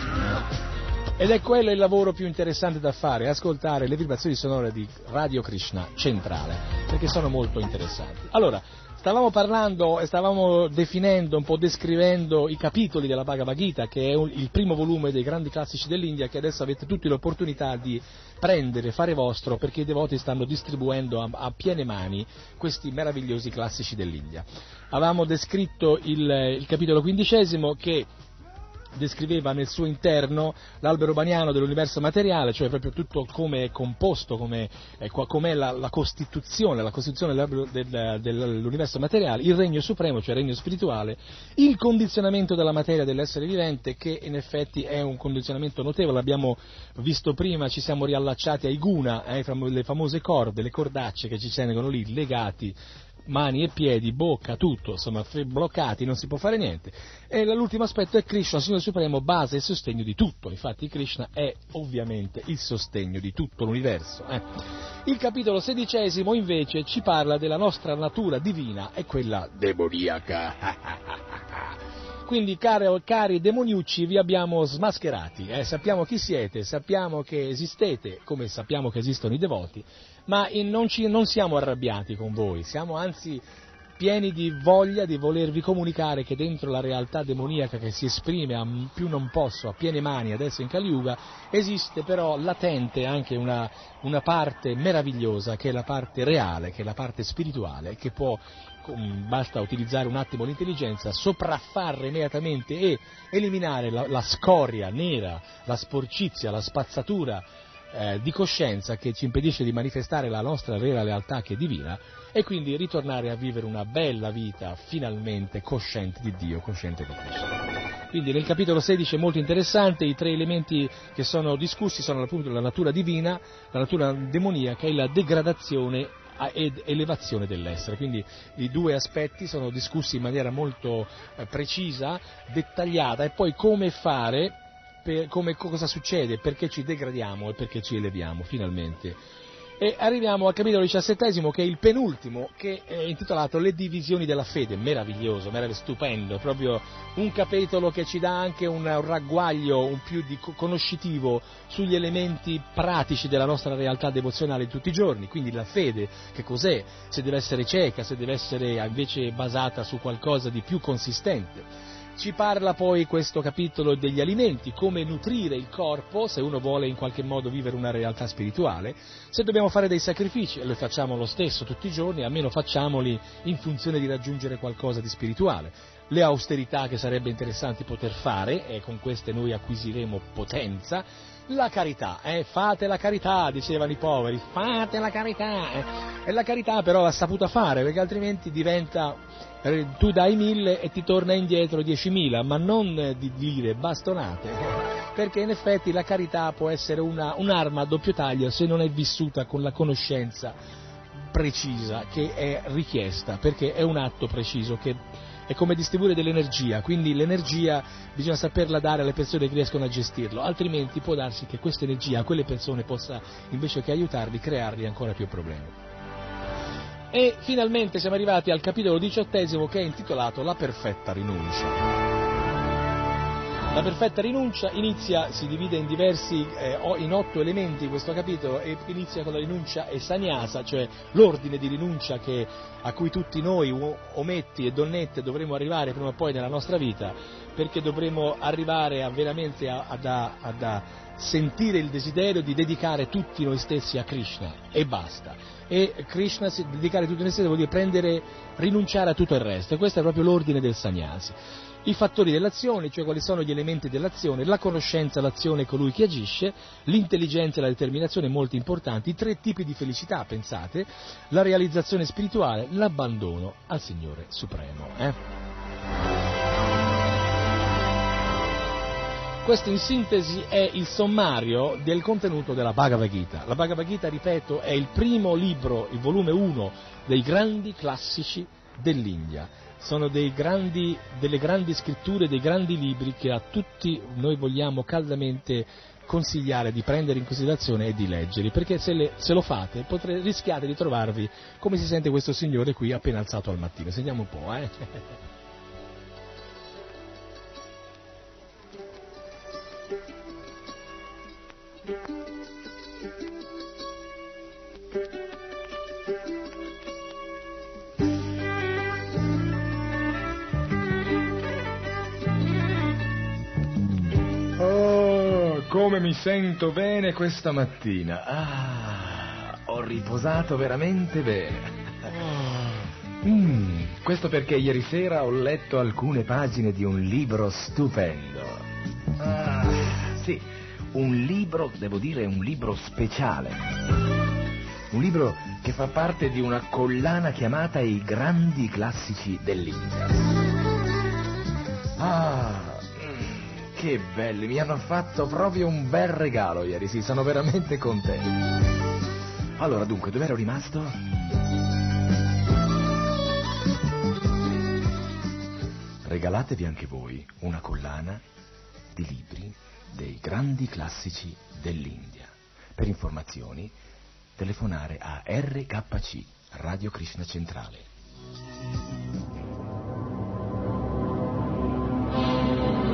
Ed è quello il lavoro più interessante da fare, ascoltare le vibrazioni sonore di Radio Krishna centrale, perché sono molto interessanti. Allora, stavamo parlando e stavamo definendo, un po' descrivendo i capitoli della Bhagavad Gita, che è il primo volume dei grandi classici dell'India, che adesso avete tutti l'opportunità di prendere, fare vostro, perché i devoti stanno distribuendo a, a piene mani questi meravigliosi classici dell'India. Avevamo descritto il, il capitolo quindicesimo che descriveva nel suo interno l'albero baniano dell'universo materiale, cioè proprio tutto come è composto, come è, com'è la, la costituzione, la costituzione del- dell'universo materiale, il regno supremo, cioè il regno spirituale, il condizionamento della materia dell'essere vivente, che in effetti è un condizionamento notevole, l'abbiamo visto prima, ci siamo riallacciati ai guna, eh, le famose corde, le cordacce che ci tengono lì legati mani e piedi, bocca, tutto, insomma, bloccati, non si può fare niente. E l'ultimo aspetto è Krishna, Signore Supremo, base e sostegno di tutto. Infatti Krishna è ovviamente il sostegno di tutto l'universo. eh. Il capitolo sedicesimo invece ci parla della nostra natura divina e quella demoniaca. Quindi, cari, cari demoniucci, vi abbiamo smascherati, eh? sappiamo chi siete, sappiamo che esistete, come sappiamo che esistono i devoti, ma non, ci- non siamo arrabbiati con voi, siamo anzi pieni di voglia di volervi comunicare che dentro la realtà demoniaca che si esprime a più non posso, a piene mani adesso in Caliuga, esiste però latente anche una, una parte meravigliosa che è la parte reale, che è la parte spirituale, che può, com- basta utilizzare un attimo l'intelligenza, sopraffare immediatamente e eliminare la, la scoria nera, la sporcizia, la spazzatura eh, di coscienza che ci impedisce di manifestare la nostra vera realtà che è divina e quindi ritornare a vivere una bella vita finalmente cosciente di Dio, cosciente di Cristo. Quindi nel capitolo 16 è molto interessante, i tre elementi che sono discussi sono appunto la natura divina, la natura demoniaca e la degradazione ed elevazione dell'essere. Quindi i due aspetti sono discussi in maniera molto eh, precisa, dettagliata e poi come fare, per- come, cosa succede, perché ci degradiamo e perché ci eleviamo finalmente. E arriviamo al capitolo diciassettesimo che è il penultimo, che è intitolato Le divisioni della fede, meraviglioso, meraviglioso, stupendo, proprio un capitolo che ci dà anche un, ragguaglio un più conoscitivo sugli elementi pratici della nostra realtà devozionale di tutti i giorni, quindi la fede, che cos'è, se deve essere cieca, se deve essere invece basata su qualcosa di più consistente. Ci parla poi questo capitolo degli alimenti, come nutrire il corpo se uno vuole in qualche modo vivere una realtà spirituale, se dobbiamo fare dei sacrifici, e lo facciamo lo stesso tutti i giorni, almeno facciamoli in funzione di raggiungere qualcosa di spirituale. Le austerità che sarebbe interessante poter fare, e con queste noi acquisiremo potenza, la carità, eh, fate la carità, dicevano i poveri, fate la carità, eh. e la carità però va saputa fare, perché altrimenti diventa, tu dai mille e ti torna indietro diecimila, ma non eh, di dire bastonate, perché in effetti la carità può essere una- un'arma a doppio taglio se non è vissuta con la conoscenza precisa che è richiesta, perché è un atto preciso che è come distribuire dell'energia, quindi l'energia bisogna saperla dare alle persone che riescono a gestirlo, altrimenti può darsi che questa energia a quelle persone possa, invece che aiutarli, creargli ancora più problemi. E finalmente siamo arrivati al capitolo diciottesimo che è intitolato La perfetta rinuncia. La perfetta rinuncia inizia, si divide in diversi, eh, in otto elementi questo capitolo e inizia con la rinuncia e sannyasa, cioè l'ordine di rinuncia che- a cui tutti noi, ometti e donnette, dovremo arrivare prima o poi nella nostra vita, perché dovremo arrivare a veramente a, a- a sentire il desiderio di dedicare tutti noi stessi a Krishna e basta. E Krishna, dedicare tutti noi stessi vuol dire prendere, rinunciare a tutto il resto, e questo è proprio l'ordine del sannyasi i fattori dell'azione, cioè quali sono gli elementi dell'azione, la conoscenza, l'azione, colui che agisce, l'intelligenza e la determinazione molto importanti, i tre tipi di felicità, pensate, la realizzazione spirituale, l'abbandono al Signore Supremo. eh. Questo in sintesi è il sommario del contenuto della Bhagavad Gita. La Bhagavad Gita, ripeto, è il primo libro, il volume 1 dei grandi classici dell'India. Sono grandi- delle grandi scritture, dei grandi libri che a tutti noi vogliamo caldamente consigliare di prendere in considerazione e di leggerli, perché se, le- se lo fate potre- rischiate di trovarvi come si sente questo signore qui appena alzato al mattino. Sentiamo un po', eh? come mi sento bene questa mattina. Ah, ho riposato veramente bene. Mm, questo perché ieri sera ho letto alcune pagine di un libro stupendo. Ah, sì, un libro, devo dire, un libro speciale. Un libro che fa parte di una collana chiamata I grandi classici dell'India. Ah, che belli, mi hanno fatto proprio un bel regalo ieri, sì, sono veramente contento. Allora, dunque, dove ero rimasto? Regalatevi anche voi una collana di libri dei grandi classici dell'India. Per informazioni, telefonare a RKC, Radio Krishna Centrale.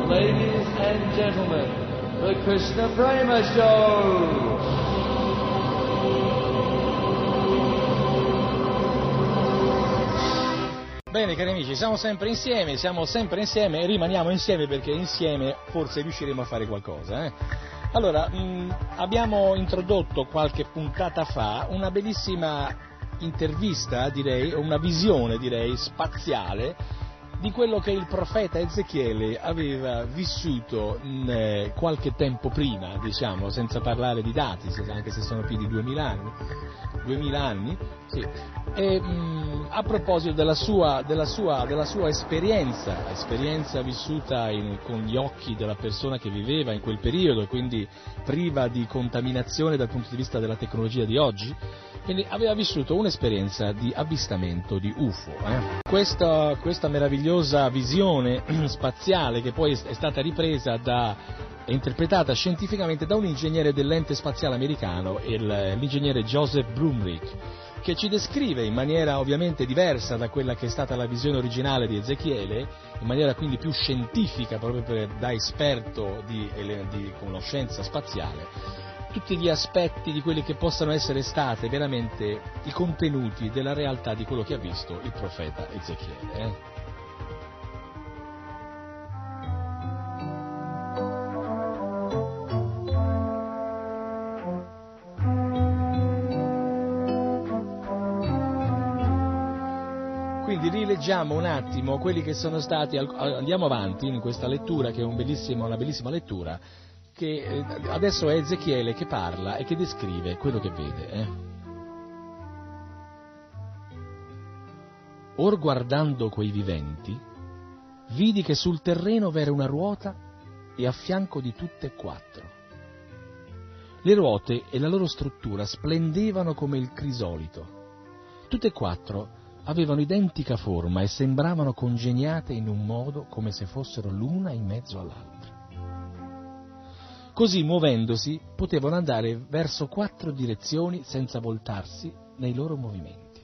Ladies and gentlemen, the Krishna Prema Show! Bene cari amici, siamo sempre insieme, siamo sempre insieme e rimaniamo insieme perché insieme forse riusciremo a fare qualcosa. Eh? Allora, mh, abbiamo introdotto qualche puntata fa una bellissima intervista, direi, una visione, direi, spaziale di quello che il profeta Ezechiele aveva vissuto mh, eh, qualche tempo prima, diciamo, senza parlare di dati, anche se sono più di 2000 anni. 2000 anni sì. e, mh, a proposito della sua, della, sua, della sua, esperienza, esperienza vissuta in, con gli occhi della persona che viveva in quel periodo e quindi priva di contaminazione dal punto di vista della tecnologia di oggi, quindi aveva vissuto un'esperienza di avvistamento di UFO. Eh? Questa, questa, meravigliosa visione spaziale che poi è stata ripresa da è interpretata scientificamente da un ingegnere dell'ente spaziale americano, il, l'ingegnere Joseph Blumrich, che ci descrive in maniera ovviamente diversa da quella che è stata la visione originale di Ezechiele, in maniera quindi più scientifica, proprio per, da esperto di, di conoscenza spaziale, tutti gli aspetti di quelli che possano essere state veramente i contenuti della realtà di quello che ha visto il profeta Ezechiele. Eh? Quindi rileggiamo un attimo quelli che sono stati, andiamo avanti in questa lettura che è un una bellissima lettura, che eh, adesso è Ezechiele che parla e che descrive quello che vede. Eh. Or guardando quei viventi, vidi che sul terreno v'era una ruota e a fianco di tutte e quattro. Le ruote e la loro struttura splendevano come il crisolito. Tutte e quattro avevano identica forma e sembravano congegnate in un modo come se fossero l'una in mezzo all'altra. Così, muovendosi, potevano andare verso quattro direzioni senza voltarsi nei loro movimenti.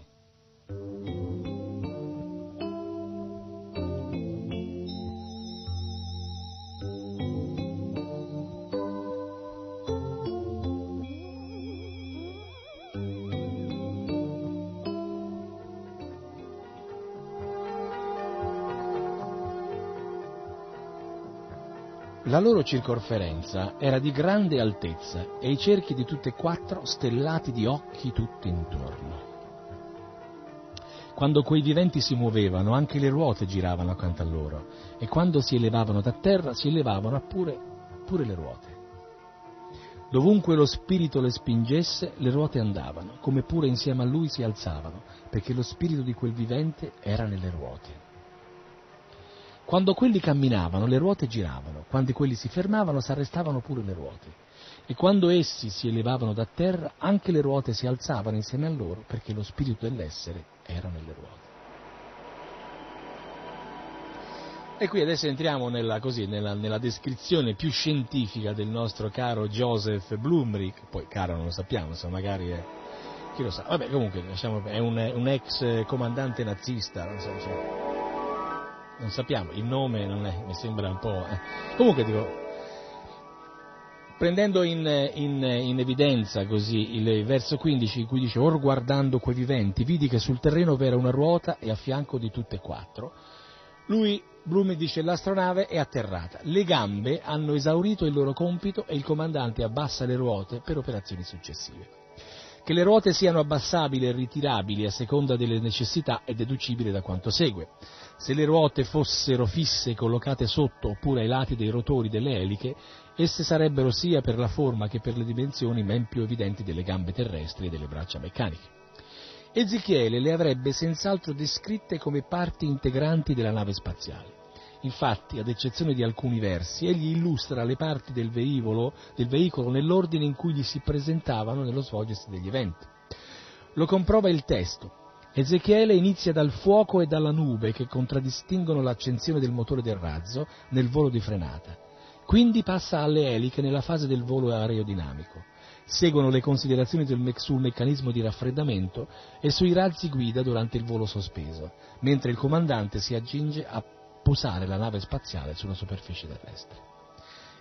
La loro circonferenza era di grande altezza e i cerchi di tutte e quattro stellati di occhi tutti intorno. Quando quei viventi si muovevano, anche le ruote giravano accanto a loro, e quando si elevavano da terra, si elevavano pure, pure le ruote. Dovunque lo spirito le spingesse, le ruote andavano, come pure insieme a lui si alzavano, perché lo spirito di quel vivente era nelle ruote. Quando quelli camminavano le ruote giravano, quando quelli si fermavano s'arrestavano pure le ruote. E quando essi si elevavano da terra, anche le ruote si alzavano insieme a loro, perché lo spirito dell'essere era nelle ruote. E qui adesso entriamo nella, così, nella, nella, descrizione più scientifica del nostro caro Joseph Blumrich, poi caro non lo sappiamo, insomma magari è, chi lo sa, vabbè comunque diciamo, è un, un, ex comandante nazista, non so, insomma non sappiamo, il nome non è, mi sembra un po'... Eh. Comunque dico, prendendo in, in, in, evidenza così il verso 15 in cui dice or guardando quei viventi vidi che sul terreno v'era una ruota e a fianco di tutte e quattro. Lui Blume dice l'astronave è atterrata. Le gambe hanno esaurito il loro compito e il comandante abbassa le ruote per operazioni successive. Che le ruote siano abbassabili e ritirabili a seconda delle necessità è deducibile da quanto segue se le ruote fossero fisse collocate sotto oppure ai lati dei rotori delle eliche, esse sarebbero sia per la forma che per le dimensioni ben più evidenti delle gambe terrestri e delle braccia meccaniche. Ezechiele le avrebbe senz'altro descritte come parti integranti della nave spaziale. Infatti, ad eccezione di alcuni versi, egli illustra le parti del veicolo, del veicolo nell'ordine in cui gli si presentavano nello svolgersi degli eventi. Lo comprova il testo, Ezechiele inizia dal fuoco e dalla nube che contraddistinguono l'accensione del motore del razzo nel volo di frenata. Quindi passa alle eliche nella fase del volo aerodinamico. Seguono le considerazioni me- sul meccanismo di raffreddamento e sui razzi guida durante il volo sospeso, mentre il comandante si agginge a posare la nave spaziale sulla superficie terrestre.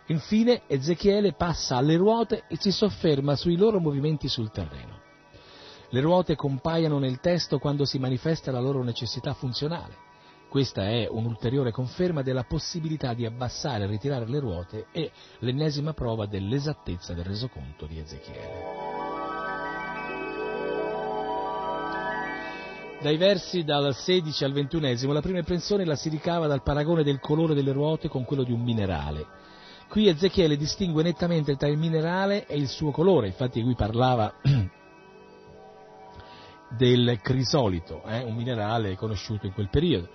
Infine Ezechiele passa alle ruote e si sofferma sui loro movimenti sul terreno. Le ruote compaiono nel testo quando si manifesta la loro necessità funzionale. Questa è un'ulteriore conferma della possibilità di abbassare e ritirare le ruote e l'ennesima prova dell'esattezza del resoconto di Ezechiele. Dai versi dal 16 al 21 la prima impressione la si ricava dal paragone del colore delle ruote con quello di un minerale. Qui Ezechiele distingue nettamente tra il minerale e il suo colore, infatti qui parlava del crisolito, eh, un minerale conosciuto in quel periodo.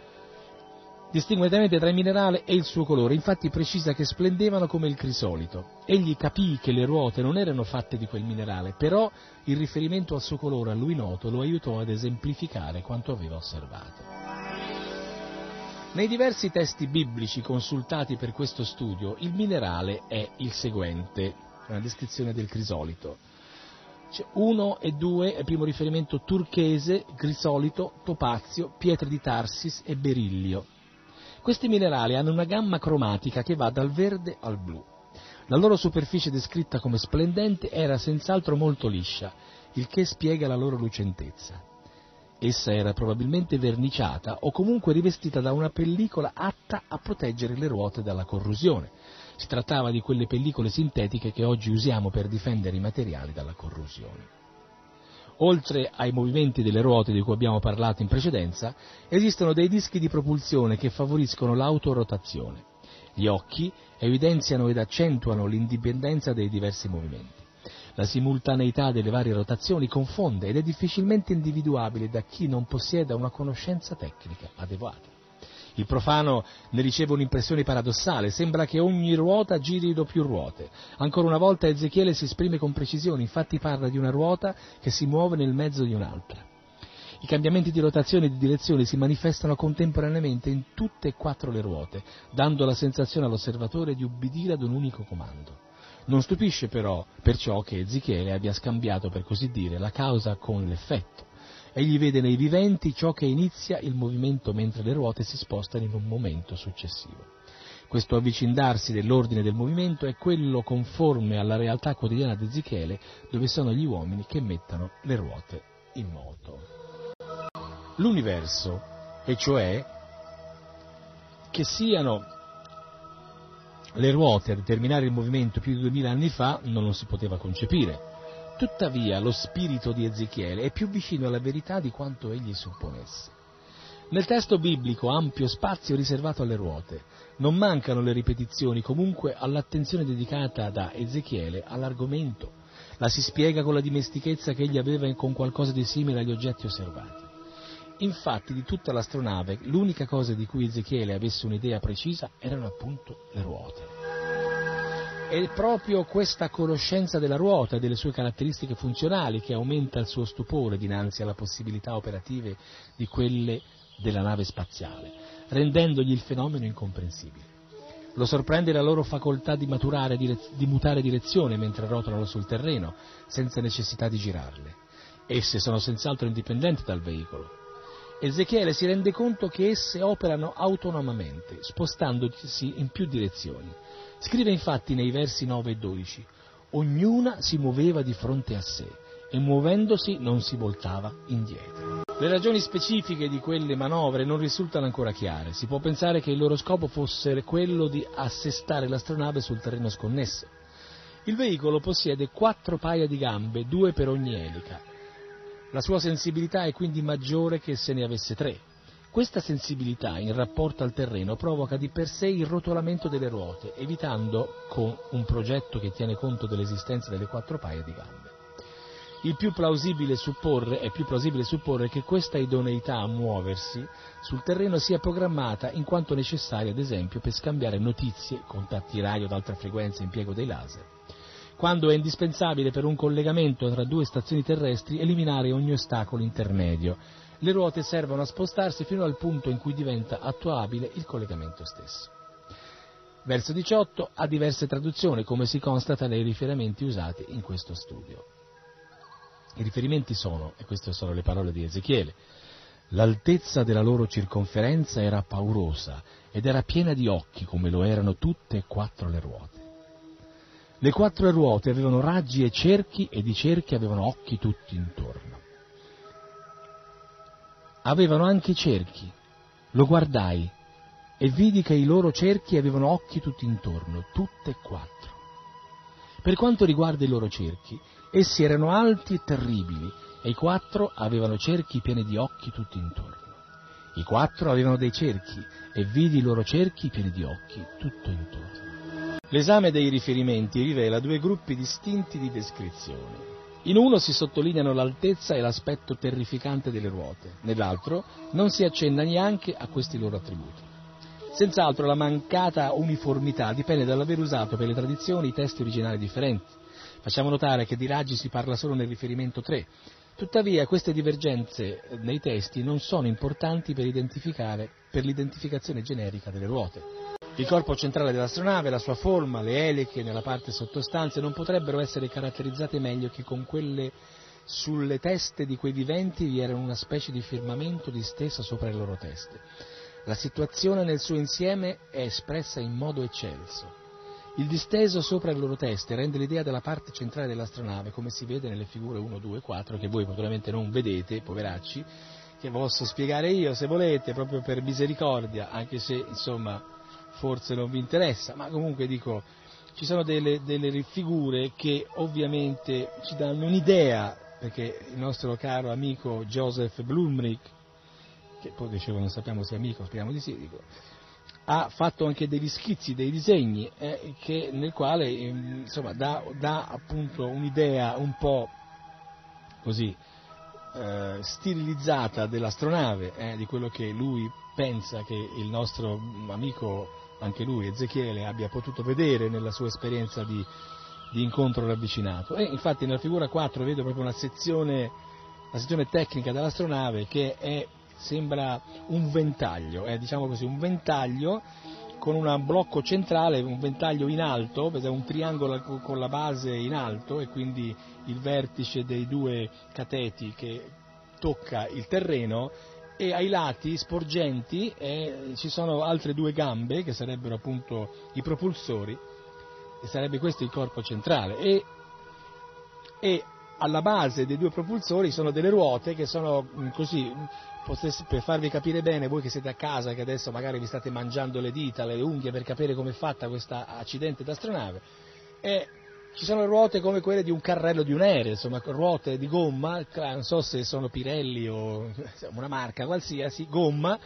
Distingue tra il minerale e il suo colore, infatti precisa che splendevano come il crisolito. Egli capì che le ruote non erano fatte di quel minerale, però il riferimento al suo colore a lui noto lo aiutò ad esemplificare quanto aveva osservato. Nei diversi testi biblici consultati per questo studio, il minerale è il seguente, una descrizione del crisolito. 1 e 2 è primo riferimento turchese, grisolito, topazio, pietre di Tarsis e berillio. Questi minerali hanno una gamma cromatica che va dal verde al blu. La loro superficie descritta come splendente era senz'altro molto liscia, il che spiega la loro lucentezza. Essa era probabilmente verniciata o comunque rivestita da una pellicola atta a proteggere le ruote dalla corrosione, si trattava di quelle pellicole sintetiche che oggi usiamo per difendere i materiali dalla corrosione. Oltre ai movimenti delle ruote di cui abbiamo parlato in precedenza, esistono dei dischi di propulsione che favoriscono l'autorotazione. Gli occhi evidenziano ed accentuano l'indipendenza dei diversi movimenti. La simultaneità delle varie rotazioni confonde ed è difficilmente individuabile da chi non possieda una conoscenza tecnica adeguata. Il profano ne riceve un'impressione paradossale, sembra che ogni ruota giri più ruote. Ancora una volta Ezechiele si esprime con precisione, infatti parla di una ruota che si muove nel mezzo di un'altra. I cambiamenti di rotazione e di direzione si manifestano contemporaneamente in tutte e quattro le ruote, dando la sensazione all'osservatore di ubbidire ad un unico comando. Non stupisce però perciò che Ezechiele abbia scambiato, per così dire, la causa con l'effetto. Egli vede nei viventi ciò che inizia il movimento mentre le ruote si spostano in un momento successivo. Questo avvicindarsi dell'ordine del movimento è quello conforme alla realtà quotidiana di Ezechiele, dove sono gli uomini che mettono le ruote in moto. L'universo, e cioè che siano le ruote a determinare il movimento più di duemila anni fa, non lo si poteva concepire. Tuttavia lo spirito di Ezechiele è più vicino alla verità di quanto egli supponesse. Nel testo biblico ampio spazio riservato alle ruote, non mancano le ripetizioni comunque all'attenzione dedicata da Ezechiele all'argomento, la si spiega con la dimestichezza che egli aveva con qualcosa di simile agli oggetti osservati. Infatti di tutta l'astronave l'unica cosa di cui Ezechiele avesse un'idea precisa erano appunto le ruote. È proprio questa conoscenza della ruota e delle sue caratteristiche funzionali che aumenta il suo stupore dinanzi alle possibilità operative di quelle della nave spaziale, rendendogli il fenomeno incomprensibile. Lo sorprende la loro facoltà di, di mutare direzione mentre rotolano sul terreno, senza necessità di girarle. Esse sono senz'altro indipendenti dal veicolo. Ezechiele si rende conto che esse operano autonomamente, spostandosi in più direzioni Scrive infatti nei versi 9 e 12, ognuna si muoveva di fronte a sé e muovendosi non si voltava indietro. Le ragioni specifiche di quelle manovre non risultano ancora chiare. Si può pensare che il loro scopo fosse quello di assestare l'astronave sul terreno sconnesso. Il veicolo possiede quattro paia di gambe, due per ogni elica. La sua sensibilità è quindi maggiore che se ne avesse tre. Questa sensibilità in rapporto al terreno provoca di per sé il rotolamento delle ruote, evitando, con un progetto che tiene conto dell'esistenza delle quattro paia di gambe. Più supporre, è più plausibile supporre che questa idoneità a muoversi sul terreno sia programmata in quanto necessaria, ad esempio, per scambiare notizie, contatti radio ad alta frequenza, impiego dei laser. quando è indispensabile per un collegamento tra due stazioni terrestri eliminare ogni ostacolo intermedio. Le ruote servono a spostarsi fino al punto in cui diventa attuabile il collegamento stesso. Verso 18 ha diverse traduzioni, come si constata dai riferimenti usati in questo studio. I riferimenti sono, e queste sono le parole di Ezechiele, l'altezza della loro circonferenza era paurosa ed era piena di occhi come lo erano tutte e quattro le ruote. Le quattro ruote avevano raggi e cerchi ed i cerchi avevano occhi tutti intorno. Avevano anche cerchi. Lo guardai e vidi che i loro cerchi avevano occhi tutti intorno, tutte e quattro. Per quanto riguarda i loro cerchi, essi erano alti e terribili, e i quattro avevano cerchi pieni di occhi tutti intorno. I quattro avevano dei cerchi, e vidi i loro cerchi pieni di occhi tutto intorno. L'esame dei riferimenti rivela due gruppi distinti di descrizioni. In uno si sottolineano l'altezza e l'aspetto terrificante delle ruote, nell'altro non si accenna neanche a questi loro attributi. Senz'altro la mancata uniformità dipende dall'aver usato per le tradizioni i testi originali differenti. Facciamo notare che di raggi si parla solo nel riferimento 3. Tuttavia queste divergenze nei testi non sono importanti per, per l'identificazione generica delle ruote. Il corpo centrale dell'astronave, la sua forma, le eliche nella parte sottostante non potrebbero essere caratterizzate meglio che con quelle sulle teste di quei viventi vi era una specie di firmamento disteso sopra le loro teste. La situazione nel suo insieme è espressa in modo eccelso. Il disteso sopra le loro teste rende l'idea della parte centrale dell'astronave, come si vede nelle figure 1, 2 e 4, che voi naturalmente non vedete, poveracci, che posso spiegare io se volete, proprio per misericordia, anche se insomma forse non vi interessa, ma comunque dico, ci sono delle, delle figure che ovviamente ci danno un'idea, perché il nostro caro amico Joseph Blumrich che poi dicevo non sappiamo se è amico, speriamo di sì, dico, ha fatto anche degli schizzi, dei disegni, eh, che, nel quale insomma, dà, dà, appunto un'idea un po' così eh, stilizzata dell'astronave, eh, di quello che lui pensa che il nostro amico, anche lui, Ezechiele, abbia potuto vedere nella sua esperienza di, di incontro ravvicinato. E infatti nella figura 4 vedo proprio una sezione, una sezione tecnica dell'astronave che è sembra un ventaglio, eh, diciamo così, un ventaglio con un blocco centrale, un ventaglio in alto, un triangolo con la base in alto e quindi il vertice dei due cateti che tocca il terreno e ai lati sporgenti eh, ci sono altre due gambe che sarebbero appunto i propulsori e sarebbe questo il corpo centrale. E, e alla base dei due propulsori sono delle ruote che sono mm, così potesse, per farvi capire bene, voi che siete a casa, che adesso magari vi state mangiando le dita, le unghie per capire come è fatta questa accidente d'astronave, e ci sono ruote come quelle di un carrello di un aereo, insomma, ruote di gomma, non so se sono Pirelli o una marca qualsiasi, gomma,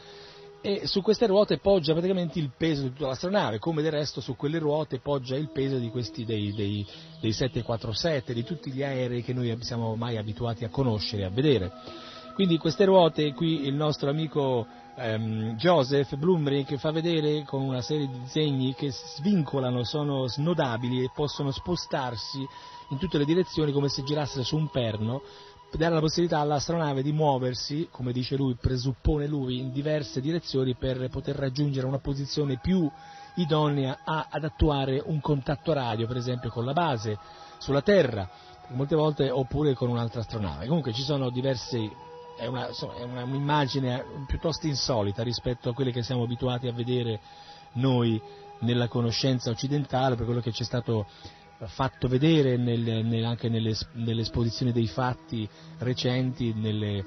e su queste ruote poggia praticamente il peso di tutta l'astronave, come del resto su quelle ruote poggia il peso questi dei, dei, dei 747, di tutti gli aerei che noi siamo mai abituati a conoscere e a vedere. Quindi queste ruote qui il nostro amico ehm, Joseph Blumrich fa vedere con una serie di disegni che svincolano, sono snodabili e possono spostarsi in tutte le direzioni come se girassero su un perno dare la possibilità all'astronave di muoversi, come dice lui, presuppone lui, in diverse direzioni per poter raggiungere una posizione più idonea a, ad attuare un contatto radio, per esempio con la base sulla Terra, molte volte oppure con un'altra astronave. Comunque ci sono diversi è, una, insomma, è una, un'immagine piuttosto insolita rispetto a quelle che siamo abituati a vedere noi nella conoscenza occidentale, per quello che ci è stato fatto vedere nel, nel, anche nelle, nell'esposizione dei fatti recenti, nelle,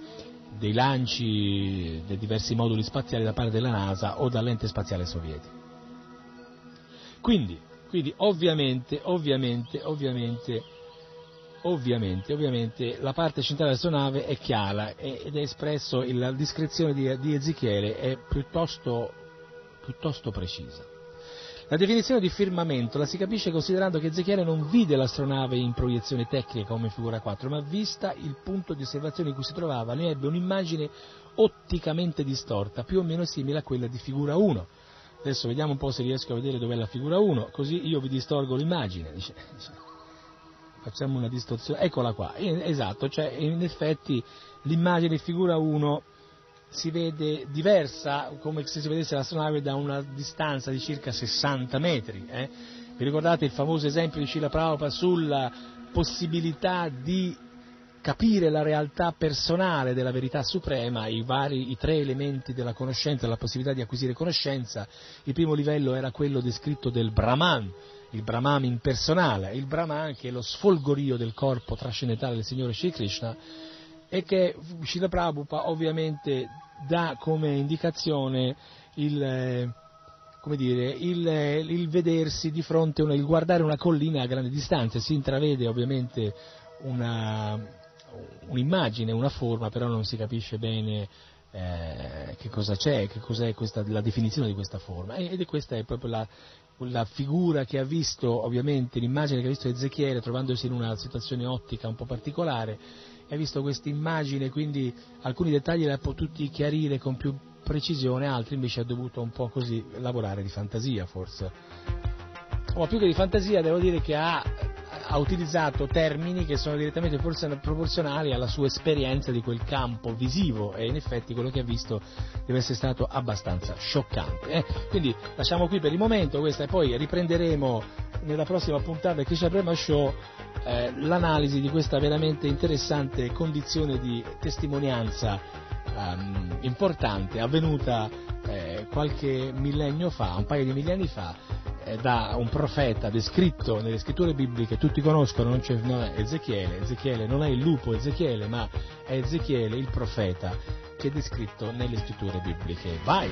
dei lanci dei diversi moduli spaziali da parte della NASA o dall'ente spaziale sovietico. Quindi, quindi ovviamente, ovviamente, ovviamente ovviamente, ovviamente la parte centrale della sua nave è chiara ed è espresso, la descrizione di, di Ezechiele è piuttosto, piuttosto precisa. La definizione di firmamento la si capisce considerando che Ezechiele non vide l'astronave in proiezione tecnica come figura 4, ma vista il punto di osservazione in cui si trovava, ne ebbe un'immagine otticamente distorta, più o meno simile a quella di figura 1. Adesso vediamo un po' se riesco a vedere dov'è la figura 1, così io vi distorgo l'immagine. Dice, facciamo una distorsione, eccola qua, in- esatto, cioè in effetti l'immagine figura 1 si vede diversa, come se si vedesse l'astronave da una distanza di circa 60 metri. eh. Vi ricordate il famoso esempio di Cila Prabhupada sulla possibilità di capire la realtà personale della verità suprema, i, vari, i tre elementi della conoscenza, la possibilità di acquisire conoscenza. Il primo livello era quello descritto del Brahman, il Brahman impersonale, il Brahman che è lo sfolgorio del corpo trascendentale del Signore Shri Krishna e che Srila Prabhupada ovviamente dà come indicazione il, eh, come dire, il, eh, il vedersi di fronte, una, il guardare una collina a grande distanza, si intravede ovviamente una, un'immagine, una forma, però non si capisce bene eh, che cosa c'è, che cos'è questa, la definizione di questa forma. Ed è questa è proprio la, la figura che ha visto, ovviamente, l'immagine che ha visto Ezechiele trovandosi in una situazione ottica un po' particolare, ha visto questa immagine, quindi alcuni dettagli li ha potuti chiarire con più precisione, altri invece ha dovuto un po' così lavorare di fantasia forse. Ma più che di fantasia devo dire che ha, ha utilizzato termini che sono direttamente proporzionali alla sua esperienza di quel campo visivo e in effetti quello che ha visto deve essere stato abbastanza scioccante. eh. Quindi lasciamo qui per il momento questa e poi riprenderemo nella prossima puntata del Krishna Prema Show eh, l'analisi di questa veramente interessante condizione di testimonianza ehm, importante avvenuta eh, qualche millennio fa, un paio di millenni fa, da un profeta descritto nelle scritture bibliche, tutti conoscono, non, c'è, è Ezechiele, Ezechiele non è il lupo Ezechiele, ma è Ezechiele il profeta che è descritto nelle scritture bibliche. Vai!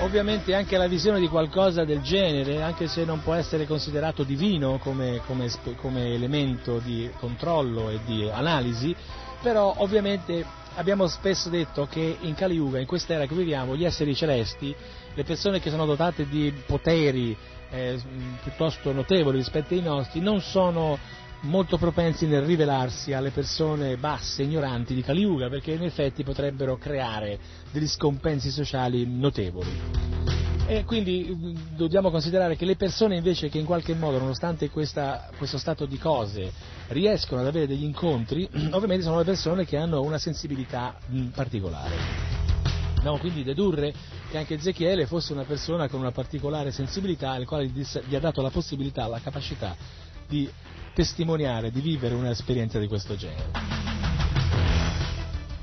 Ovviamente anche la visione di qualcosa del genere, anche se non può essere considerato divino come, come, come elemento di controllo e di analisi, però ovviamente abbiamo spesso detto che in Kali Yuga, in quest'era che viviamo, gli esseri celesti, le persone che sono dotate di poteri eh, piuttosto notevoli rispetto ai nostri, non sono molto propensi nel rivelarsi alle persone basse, ignoranti di Kali Yuga, perché in effetti potrebbero creare degli scompensi sociali notevoli. E quindi mh, dobbiamo considerare che le persone invece che in qualche modo, nonostante questa, questo stato di cose, riescono ad avere degli incontri, ovviamente sono le persone che hanno una sensibilità mh, particolare. Dobbiamo quindi dedurre che anche Ezechiele fosse una persona con una particolare sensibilità, al quale gli ha dato la possibilità, la capacità di testimoniare, di vivere un'esperienza di questo genere.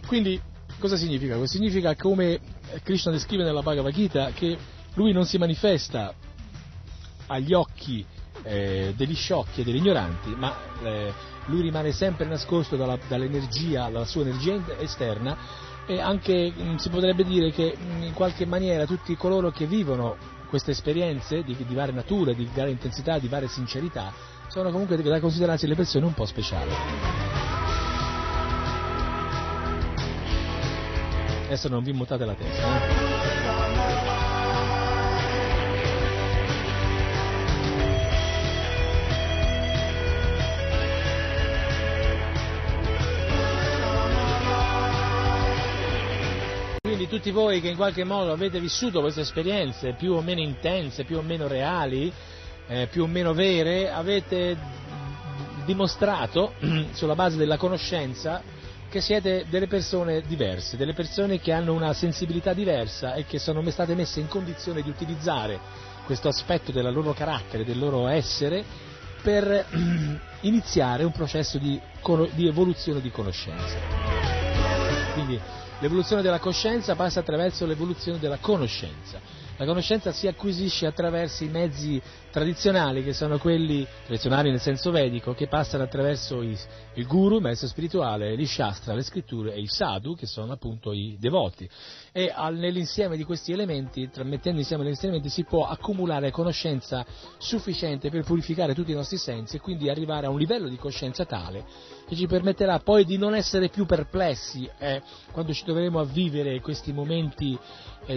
Quindi cosa significa? Significa come Krishna descrive nella Bhagavad Gita che lui non si manifesta agli occhi eh, degli sciocchi e degli ignoranti, ma eh, lui rimane sempre nascosto dalla, dalla sua energia esterna e anche mh, si potrebbe dire che mh, in qualche maniera tutti coloro che vivono queste esperienze di, di varia natura, di varia intensità, di varia sincerità, sono comunque da considerarsi le persone un po' speciali. Adesso non vi mutate la testa. Eh? Tutti voi che in qualche modo avete vissuto queste esperienze più o meno intense, più o meno reali, eh, più o meno vere, avete dimostrato sulla base della conoscenza che siete delle persone diverse, delle persone che hanno una sensibilità diversa e che sono state messe in condizione di utilizzare questo aspetto del loro carattere, del loro essere, per iniziare un processo di, di evoluzione di conoscenza. Quindi l'evoluzione della coscienza passa attraverso l'evoluzione della conoscenza. La conoscenza si acquisisce attraverso i mezzi tradizionali, che sono quelli tradizionali nel senso vedico, che passano attraverso i, il guru, il maestro spirituale, gli shastra, le scritture e i sadhu, che sono appunto i devoti. E al, nell'insieme di questi elementi, mettendo insieme questi elementi, si può accumulare conoscenza sufficiente per purificare tutti i nostri sensi e quindi arrivare a un livello di coscienza tale che ci permetterà poi di non essere più perplessi eh, quando ci troveremo a vivere questi momenti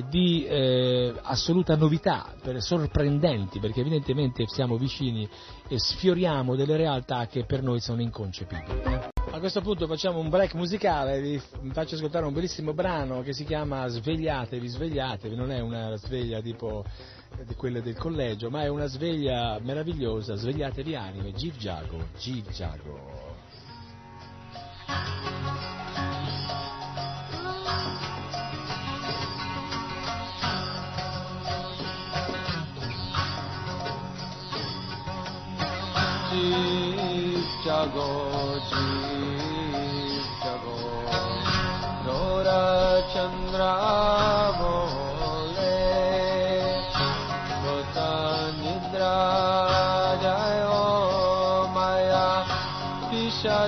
di eh, assoluta novità, per, sorprendenti, perché evidentemente siamo vicini e sfioriamo delle realtà che per noi sono inconcepibili. A questo punto facciamo un break musicale, vi faccio ascoltare un bellissimo brano che si chiama Svegliatevi, svegliatevi, non è una sveglia tipo eh, di quelle del collegio, ma è una sveglia meravigliosa, svegliatevi anime, Giv Giago, Giv Giago. ी जगो ची जगो गोरचन्द्र गो गत निद्रा माया पिशा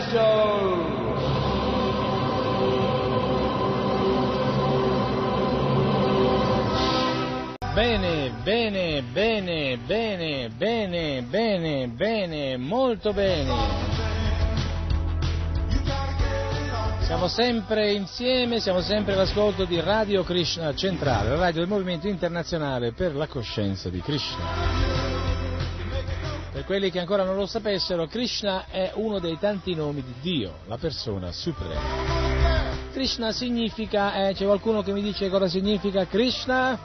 Show. Bene, bene, bene, bene, bene, bene, bene, molto bene. Siamo sempre insieme, siamo sempre all'ascolto di Radio Krishna Centrale, la radio del Movimento Internazionale per la Coscienza di Krishna. Quelli che ancora non lo sapessero, Krishna è uno dei tanti nomi di Dio, la persona suprema. Krishna significa, eh, c'è qualcuno che mi dice cosa significa Krishna?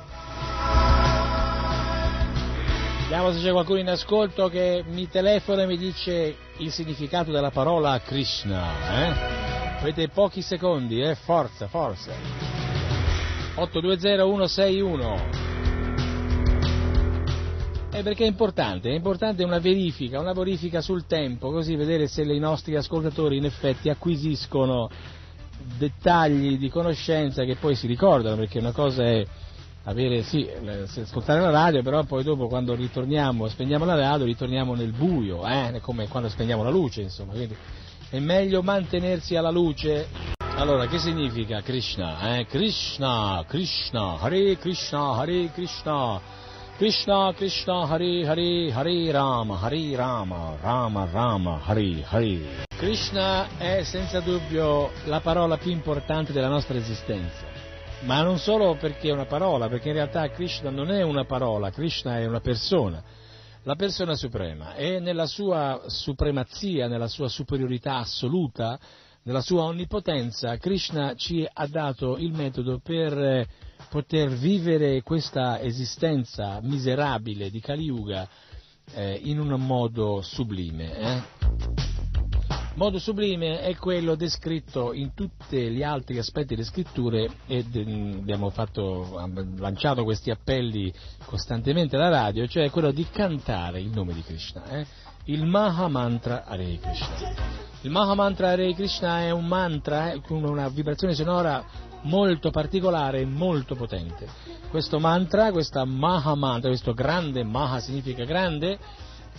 Vediamo se c'è qualcuno in ascolto che mi telefona e mi dice il significato della parola Krishna. Eh? Avete pochi secondi, eh? Forza, forza. 820-161. Eh, perché è importante, è importante una verifica, una verifica sul tempo, così vedere se i nostri ascoltatori in effetti acquisiscono dettagli di conoscenza che poi si ricordano, perché una cosa è avere, sì, ascoltare la radio, però poi dopo quando ritorniamo, spegniamo la radio, ritorniamo nel buio, eh, come quando spegniamo la luce, insomma, quindi è meglio mantenersi alla luce. Allora, che significa Krishna? Eh? Krishna, Krishna, Hare Krishna, Hare Krishna. Krishna Krishna Hare Hare Hare Rama Hare Rama Rama Rama Hare Hare. Krishna è senza dubbio la parola più importante della nostra esistenza. Ma non solo perché è una parola perché in realtà Krishna non è una parola Krishna è una persona. La persona suprema. E nella sua supremazia nella sua superiorità assoluta nella sua onnipotenza Krishna ci ha dato il metodo per poter vivere questa esistenza miserabile di Kali Yuga eh, in un modo sublime. Eh? Modo sublime è quello descritto in tutti gli altri aspetti delle scritture e abbiamo fatto, lanciato questi appelli costantemente alla radio, cioè quello di cantare il nome di Krishna. Eh? Il Maha Mantra Hare Krishna. Il Maha Mantra Hare Krishna è un mantra eh, con una vibrazione sonora molto particolare e molto potente. Questo mantra, questa Maha Mantra, questo grande Maha significa grande,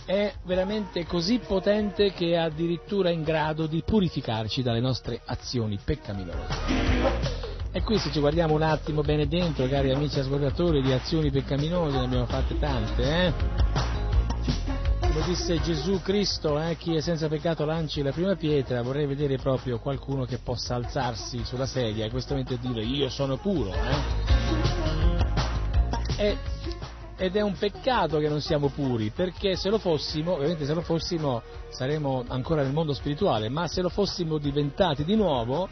è veramente così potente che è addirittura in grado di purificarci dalle nostre azioni peccaminose. E qui se ci guardiamo un attimo bene dentro, cari amici ascoltatori, di azioni peccaminose ne abbiamo fatte tante, eh? Come disse Gesù Cristo, eh, chi è senza peccato lanci la prima pietra, vorrei vedere proprio qualcuno che possa alzarsi sulla sedia e questo dire io sono puro. Eh? E, ed è un peccato che non siamo puri, perché se lo fossimo, ovviamente se lo fossimo saremmo ancora nel mondo spirituale, ma se lo fossimo diventati di nuovo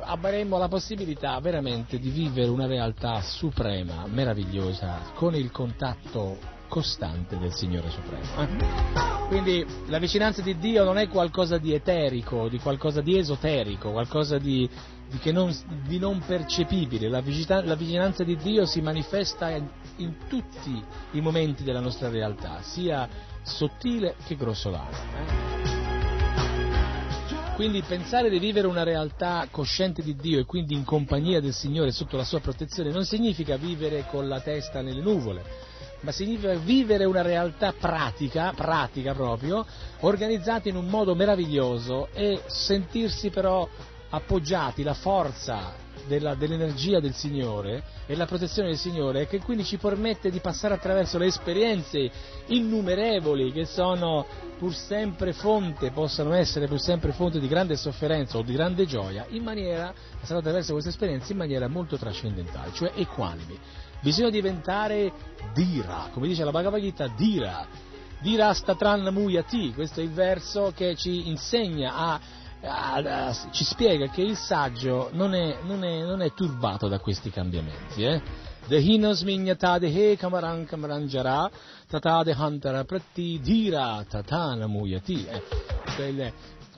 avremmo la possibilità veramente di vivere una realtà suprema, meravigliosa, con il contatto costante del Signore Supremo. Eh? Quindi la vicinanza di Dio non è qualcosa di eterico, di qualcosa di esoterico, qualcosa di, di, non, di non, percepibile. La, la, vicinanza di Dio si manifesta in, in, tutti i momenti della nostra realtà, sia sottile che grossolare. Eh? Quindi pensare di vivere una realtà cosciente di Dio e quindi in compagnia del Signore sotto la sua protezione non significa vivere con la testa nelle nuvole, ma significa vivere una realtà pratica, pratica proprio, organizzata in un modo meraviglioso e sentirsi però appoggiati, la forza della, dell'energia del Signore e la protezione del Signore che quindi ci permette di passare attraverso le esperienze innumerevoli che sono pur sempre fonte, possano essere pur sempre fonte di grande sofferenza o di grande gioia, in maniera, passare attraverso queste esperienze in maniera molto trascendentale, cioè equanimi. Bisogna diventare dira, come dice la Bhagavad Gita, dira. Dira statran muyati, questo è il verso che ci insegna a, ci spiega che il saggio non è, non è, non è turbato da questi cambiamenti. Eh? Dehinos mignatadehe kamaran kamaranjara?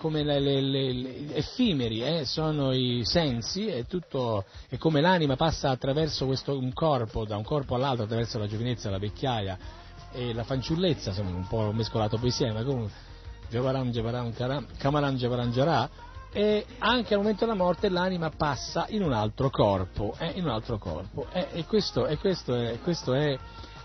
Come le, le, le, effimeri eh, sono i sensi e, tutto, e come l'anima passa attraverso questo, un corpo, da un corpo all'altro, attraverso la giovinezza, la vecchiaia e la fanciullezza, insomma un po' mescolato poi insieme, comunque Javaram, Javaram, Kamaran, Javaram, Jarà, e anche al momento della morte l'anima passa in un altro corpo, eh, un altro corpo. Eh, e questo, e questo, è, questo è,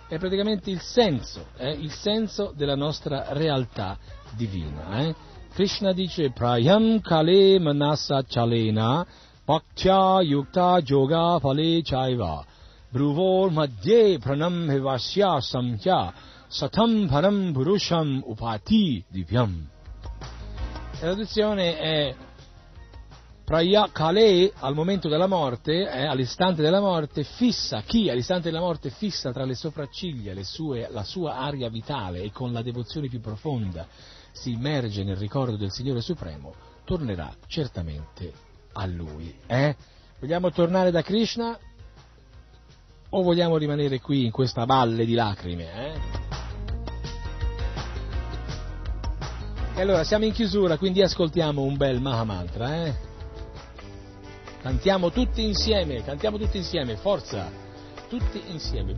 è, praticamente il senso, eh, il senso della nostra realtà divina. Krishna dice prayam kale manasa chalena bhaktya yukta yoga phale chaiva. Bruvor madhye pranam hivasya samhya satam param purusham upati divyam. La traduzione è Praya Kale al momento della morte, eh, all'istante della morte, fissa, chi all'istante della morte fissa tra le sopracciglia le sue, la sua aria vitale e con la devozione più profonda si immerge nel ricordo del Signore Supremo, tornerà certamente a Lui. Eh? Vogliamo tornare da Krishna o vogliamo rimanere qui in questa valle di lacrime? Eh? E allora siamo in chiusura, quindi ascoltiamo un bel Mahamantra. Eh? Cantiamo tutti insieme, cantiamo tutti insieme, forza, tutti insieme.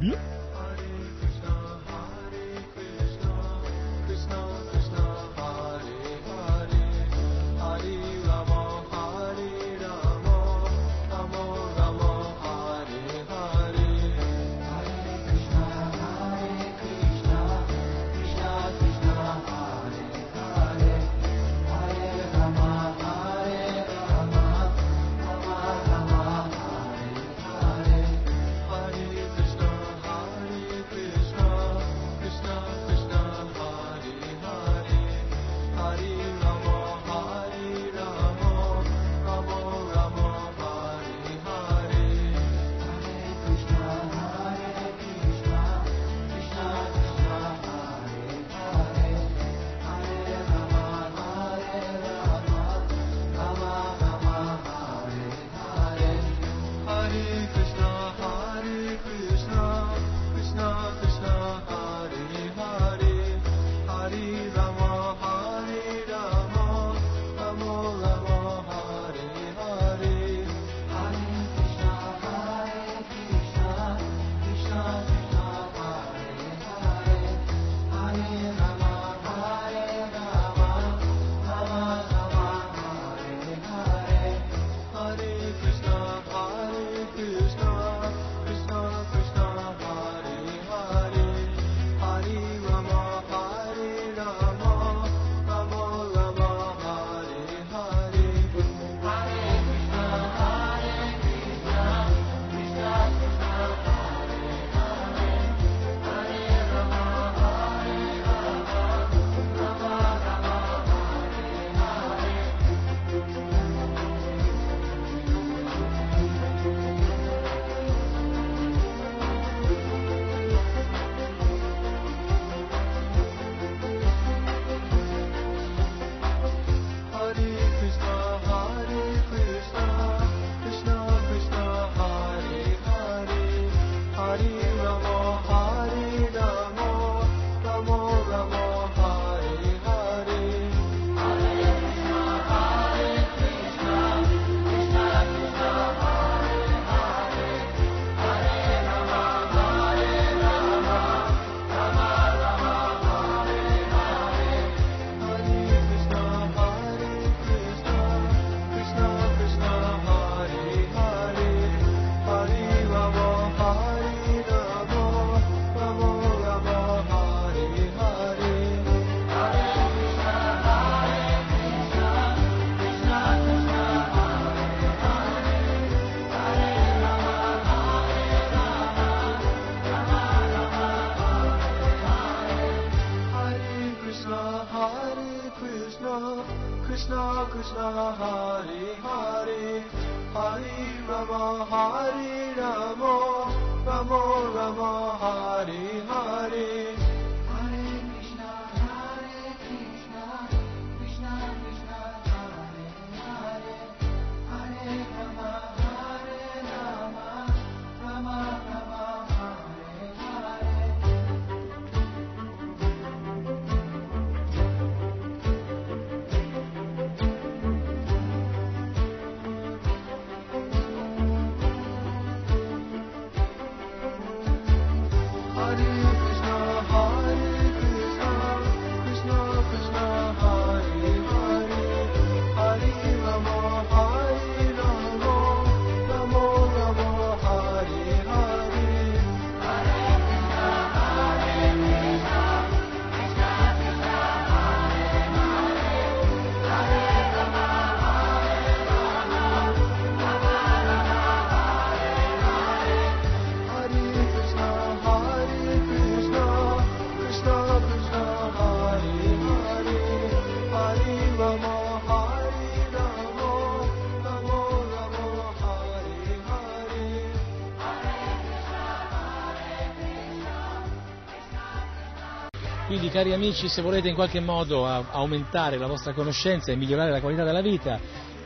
Cari amici, se volete in qualche modo aumentare la vostra conoscenza e migliorare la qualità della vita,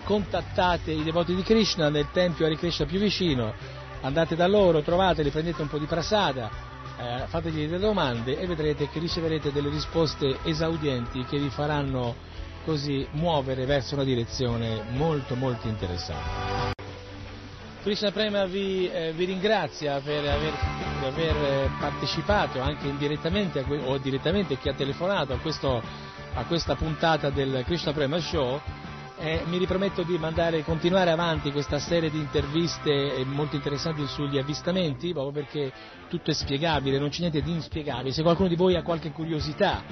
contattate i devoti di Krishna nel tempio Hare Krishna più vicino, andate da loro, trovateli, prendete un po' di prasada, eh, fategli delle domande e vedrete che riceverete delle risposte esaudienti che vi faranno così muovere verso una direzione molto molto interessante. Krishna Prema vi, eh, vi ringrazia per aver, per aver, eh, partecipato anche indirettamente que- o direttamente chi ha telefonato a, questo- a questa puntata del Krishna Prema Show. Eh, mi riprometto di mandare, continuare avanti questa serie di interviste eh, molto interessanti sugli avvistamenti, proprio perché tutto è spiegabile, non c'è niente di inspiegabile. Se qualcuno di voi ha qualche curiosità,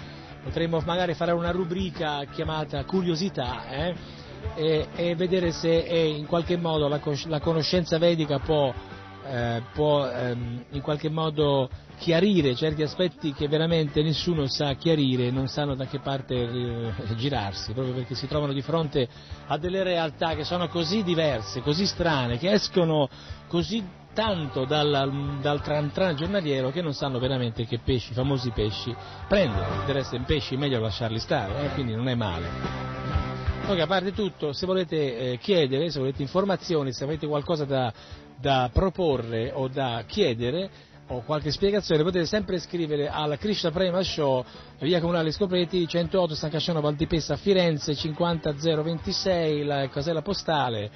potremmo magari fare una rubrica chiamata Curiosità, eh, e, e vedere se è in qualche modo la, la conoscenza vedica può, eh, può, ehm, in qualche modo chiarire certi aspetti che veramente nessuno sa chiarire, non sanno da che parte eh, girarsi, proprio perché si trovano di fronte a delle realtà che sono così diverse, così strane, che escono così tanto dal, dal tran tran giornaliero che non sanno veramente che pesci, famosi pesci, prendere. Del resto in pesci è meglio lasciarli stare, eh, quindi non è male. Ok, a parte tutto, se volete eh, chiedere, se volete informazioni, se avete qualcosa da, da proporre o da chiedere o qualche spiegazione, potete sempre scrivere al Krishna Prema Show, via Comunale Scopreti, 108 San Casciano Valdipessa, Firenze, 50026, la casella postale,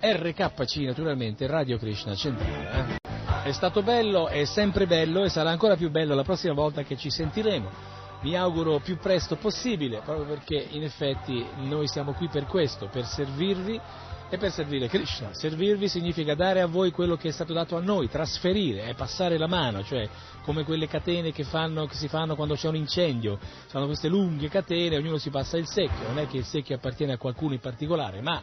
RKC naturalmente, Radio Krishna Centrale. eh. È stato bello, è sempre bello e sarà ancora più bello la prossima volta che ci sentiremo mi auguro più presto possibile, proprio perché in effetti noi siamo qui per questo, per servirvi e per servire Krishna. Servirvi significa dare a voi quello che è stato dato a noi, trasferire, è passare la mano, cioè come quelle catene che, fanno, che si fanno quando c'è un incendio, sono queste lunghe catene, ognuno si passa il secchio, non è che il secchio appartiene a qualcuno in particolare, ma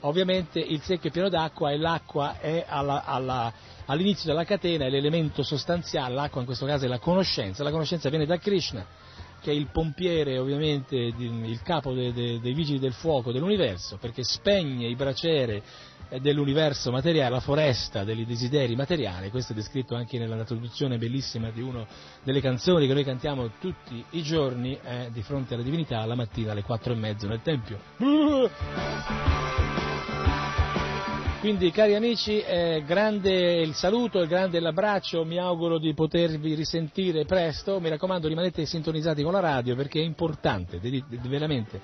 ovviamente il secchio è pieno d'acqua e l'acqua è alla, alla, all'inizio della catena, è l'elemento sostanziale, l'acqua in questo caso è la conoscenza, la conoscenza viene da Krishna che è il pompiere, ovviamente, il capo de, de, dei vigili del fuoco dell'universo, perché spegne i braciere dell'universo materiale, la foresta dei desideri materiali, questo è descritto anche nella traduzione bellissima di una delle canzoni che noi cantiamo tutti i giorni eh, di fronte alla divinità la mattina alle quattro e mezzo nel Tempio. Quindi cari amici, eh, grande il saluto, grande l'abbraccio, mi auguro di potervi risentire presto, mi raccomando rimanete sintonizzati con la radio perché è importante, veramente,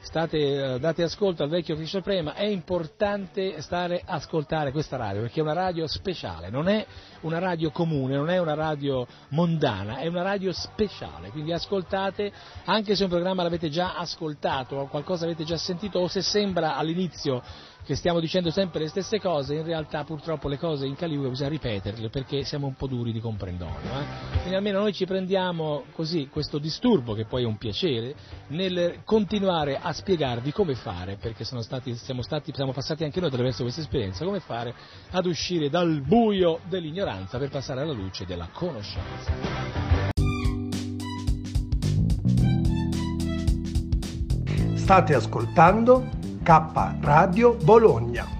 state, eh, date ascolto al vecchio Krishna Prema, è importante stare a ascoltare questa radio perché è una radio speciale, non è una radio comune, non è una radio mondana, è una radio speciale, quindi ascoltate anche se un programma l'avete già ascoltato o qualcosa avete già sentito o se sembra all'inizio che stiamo dicendo sempre le stesse cose, in realtà purtroppo le cose in Caliuga bisogna ripeterle perché siamo un po' duri di comprendonio. Eh? Quindi almeno noi ci prendiamo così questo disturbo, che poi è un piacere, nel continuare a spiegarvi come fare, perché stati, siamo, stati, siamo passati anche noi attraverso questa esperienza, come fare ad uscire dal buio dell'ignoranza per passare alla luce della conoscenza. State ascoltando K Radio Bologna.